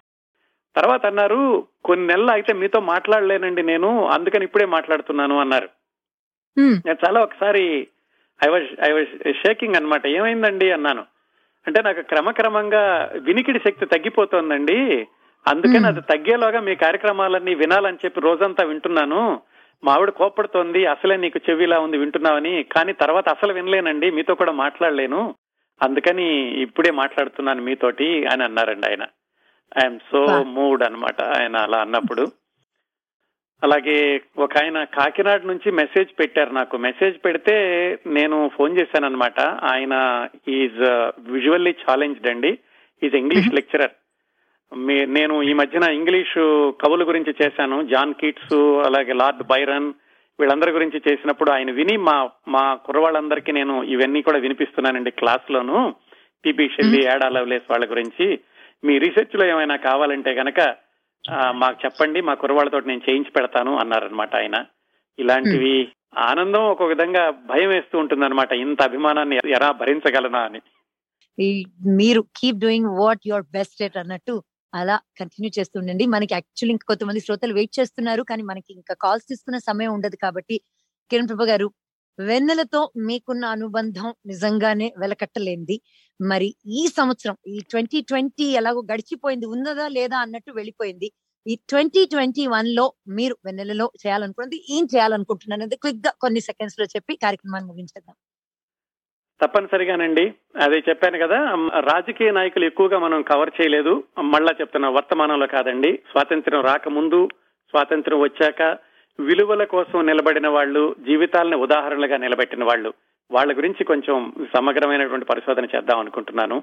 తర్వాత అన్నారు కొన్ని నెలలు అయితే మీతో మాట్లాడలేనండి నేను అందుకని ఇప్పుడే మాట్లాడుతున్నాను అన్నారు. నేను చాలా ఒకసారి I was I was shaking అన్నమాట ఏమైందండి అన్నాను. అంటే నాకు క్రమక్రమంగా వినికిడి శక్తి తగ్గిపోతోందండి. అందుకని. అది తగ్గేలోగా మీ కార్యక్రమాలన్నీ వినాలని చెప్పి రోజంతా వింటున్నాను. మా ఆవిడ కోపడుతోంది అసలే నీకు చెవిలా ఉంది వింటున్నావని. కానీ తర్వాత అసలు వినలేనండి మీతో కూడా మాట్లాడలేను. అందుకని ఇప్పుడే మాట్లాడుతున్నాను మీతోటి అని అన్నారండి ఆయన. I'm so. మూడ్ అన్నమాట ఆయన అలా అన్నప్పుడు. అలాగే ఒక ఆయన కాకినాడ నుంచి మెసేజ్ పెట్టారు నాకు. మెసేజ్ పెడితే నేను ఫోన్ చేశాను అనమాట ఆయన ఈజ్ విజువల్లీ ఛాలెంజ్డ్ అండి. ఈజ్ ఇంగ్లీష్ లెక్చరర్ మీ నేను ఈ మధ్యన ఇంగ్లీషు కవుల గురించి చేశాను. జాన్ కీట్స్ అలాగే లార్డ్ బైరన్ వీళ్ళందరి గురించి చేసినప్పుడు ఆయన విని మా మా కుర్రవాళ్ళందరికీ నేను ఇవన్నీ కూడా వినిపిస్తున్నానండి క్లాస్ లోను. టిపి షెల్లి యాడా లవ్లేస్ వాళ్ళ గురించి. మీ రీసెర్చ్లో ఏమైనా కావాలంటే గనక మాకు చెప్పండి మా కుర్రవాళ్ళతో నేను చేయించి పెడతాను అన్నారనమాట ఆయన. ఇలాంటివి ఆనందం ఒక విధంగా భయం వేస్తూ ఉంటుందన్నమాట ఇంత అభిమానాన్ని ఎలా భరించగలనా అని. మీరు keep doing what you're best at అన్నట్టు అలా కంటిన్యూ చేస్తుండండి మనకి యాక్చువల్లీ ఇంకా కొంతమంది శ్రోతలు వెయిట్ చేస్తున్నారు కానీ మనకి ఇంకా కాల్స్ తీసుకునే సమయం ఉండదు కాబట్టి కిరణ్ ప్రభు గారు వెన్నెలతో మీకున్న అనుబంధం నిజంగానే వెలకట్టలేంది. మరి ఈ సంవత్సరం ఈ ట్వంటీ ట్వంటీ ఎలాగో గడిచిపోయింది ఉన్నదా లేదా అన్నట్టు వెళ్ళిపోయింది. ఈ ట్వంటీ ట్వంటీ వన్లో మీరు వెన్నెలలో చేయాలనుకున్నది ఏం చేయాలనుకుంటున్నారు క్విక్గా కొన్ని సెకండ్స్లో చెప్పి కార్యక్రమాన్ని ముగించేద్దాం. తప్పనిసరిగానండి. అదే చెప్పాను కదా రాజకీయ నాయకులు ఎక్కువగా మనం కవర్ చేయలేదు. మళ్ళా చెప్తున్నా వర్తమానంలో కాదండి. స్వాతంత్ర్యం రాకముందు స్వాతంత్ర్యం వచ్చాక విలువల కోసం నిలబడిన వాళ్ళు జీవితాలను ఉదాహరణలుగా నిలబెట్టిన వాళ్ళు. వాళ్ళ గురించి కొంచెం సమగ్రమైనటువంటి పరిశోధన చేద్దాం అనుకుంటున్నాను.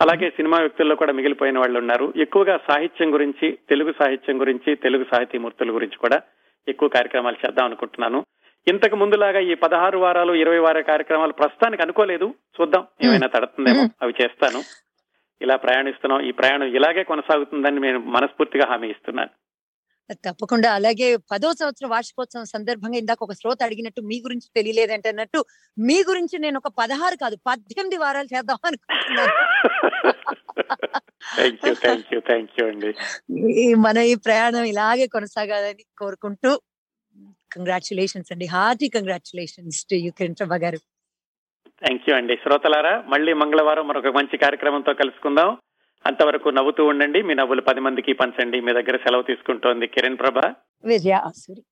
అలాగే సినిమా వ్యక్తుల్లో కూడా మిగిలిపోయిన వాళ్ళు ఉన్నారు. ఎక్కువగా సాహిత్యం గురించి తెలుగు సాహిత్యం గురించి తెలుగు సాహితీమూర్తుల గురించి కూడా ఎక్కువ కార్యక్రమాలు చేద్దాం అనుకుంటున్నాను. ఇంతకు ముందులాగా ఈ పదహారు వారాలు ఇరవై వార కార్యక్రమాలు ప్రస్తుతానికి అనుకోలేదు. చూద్దాం ఏమైనా తడుతుందేమో అవి చేస్తాను. ఇలా ప్రయాణిస్తున్నాం. ఈ ప్రయాణం ఇలాగే కొనసాగుతుందని నేను మనస్ఫూర్తిగా హామీ ఇస్తున్నాను. తప్పకుండా. అలాగే పదో సంవత్సరం వార్షికోత్సవం సందర్భంగా ఇందాక ఒక శ్రోత అడిగినట్టు మీ గురించి తెలియలేదంటే అన్నట్టు మీ గురించి నేను ఒక పదహారు కాదు పద్దెనిమిది వారాలు చేద్దాం అనుకుంటున్నాను. మన ఈ ప్రయాణం ఇలాగే కొనసాగాలని కోరుకుంటూ కంగ్రాచులేషన్స్ అండి. Hearty congratulations to you Kiran గారు. థ్యాంక్ యూ అండి. శ్రోతలారా మళ్ళీ మంగళవారం మరొక మంచి కార్యక్రమంతో కలుసుకుందాం. అంతవరకు నవ్వుతూ ఉండండి. మీ నవ్వులు పది మందికి పంచండి. మీ దగ్గర సెలవు తీసుకుంటోంది కిరణ్ ప్రభ. విజయ ఆసురి.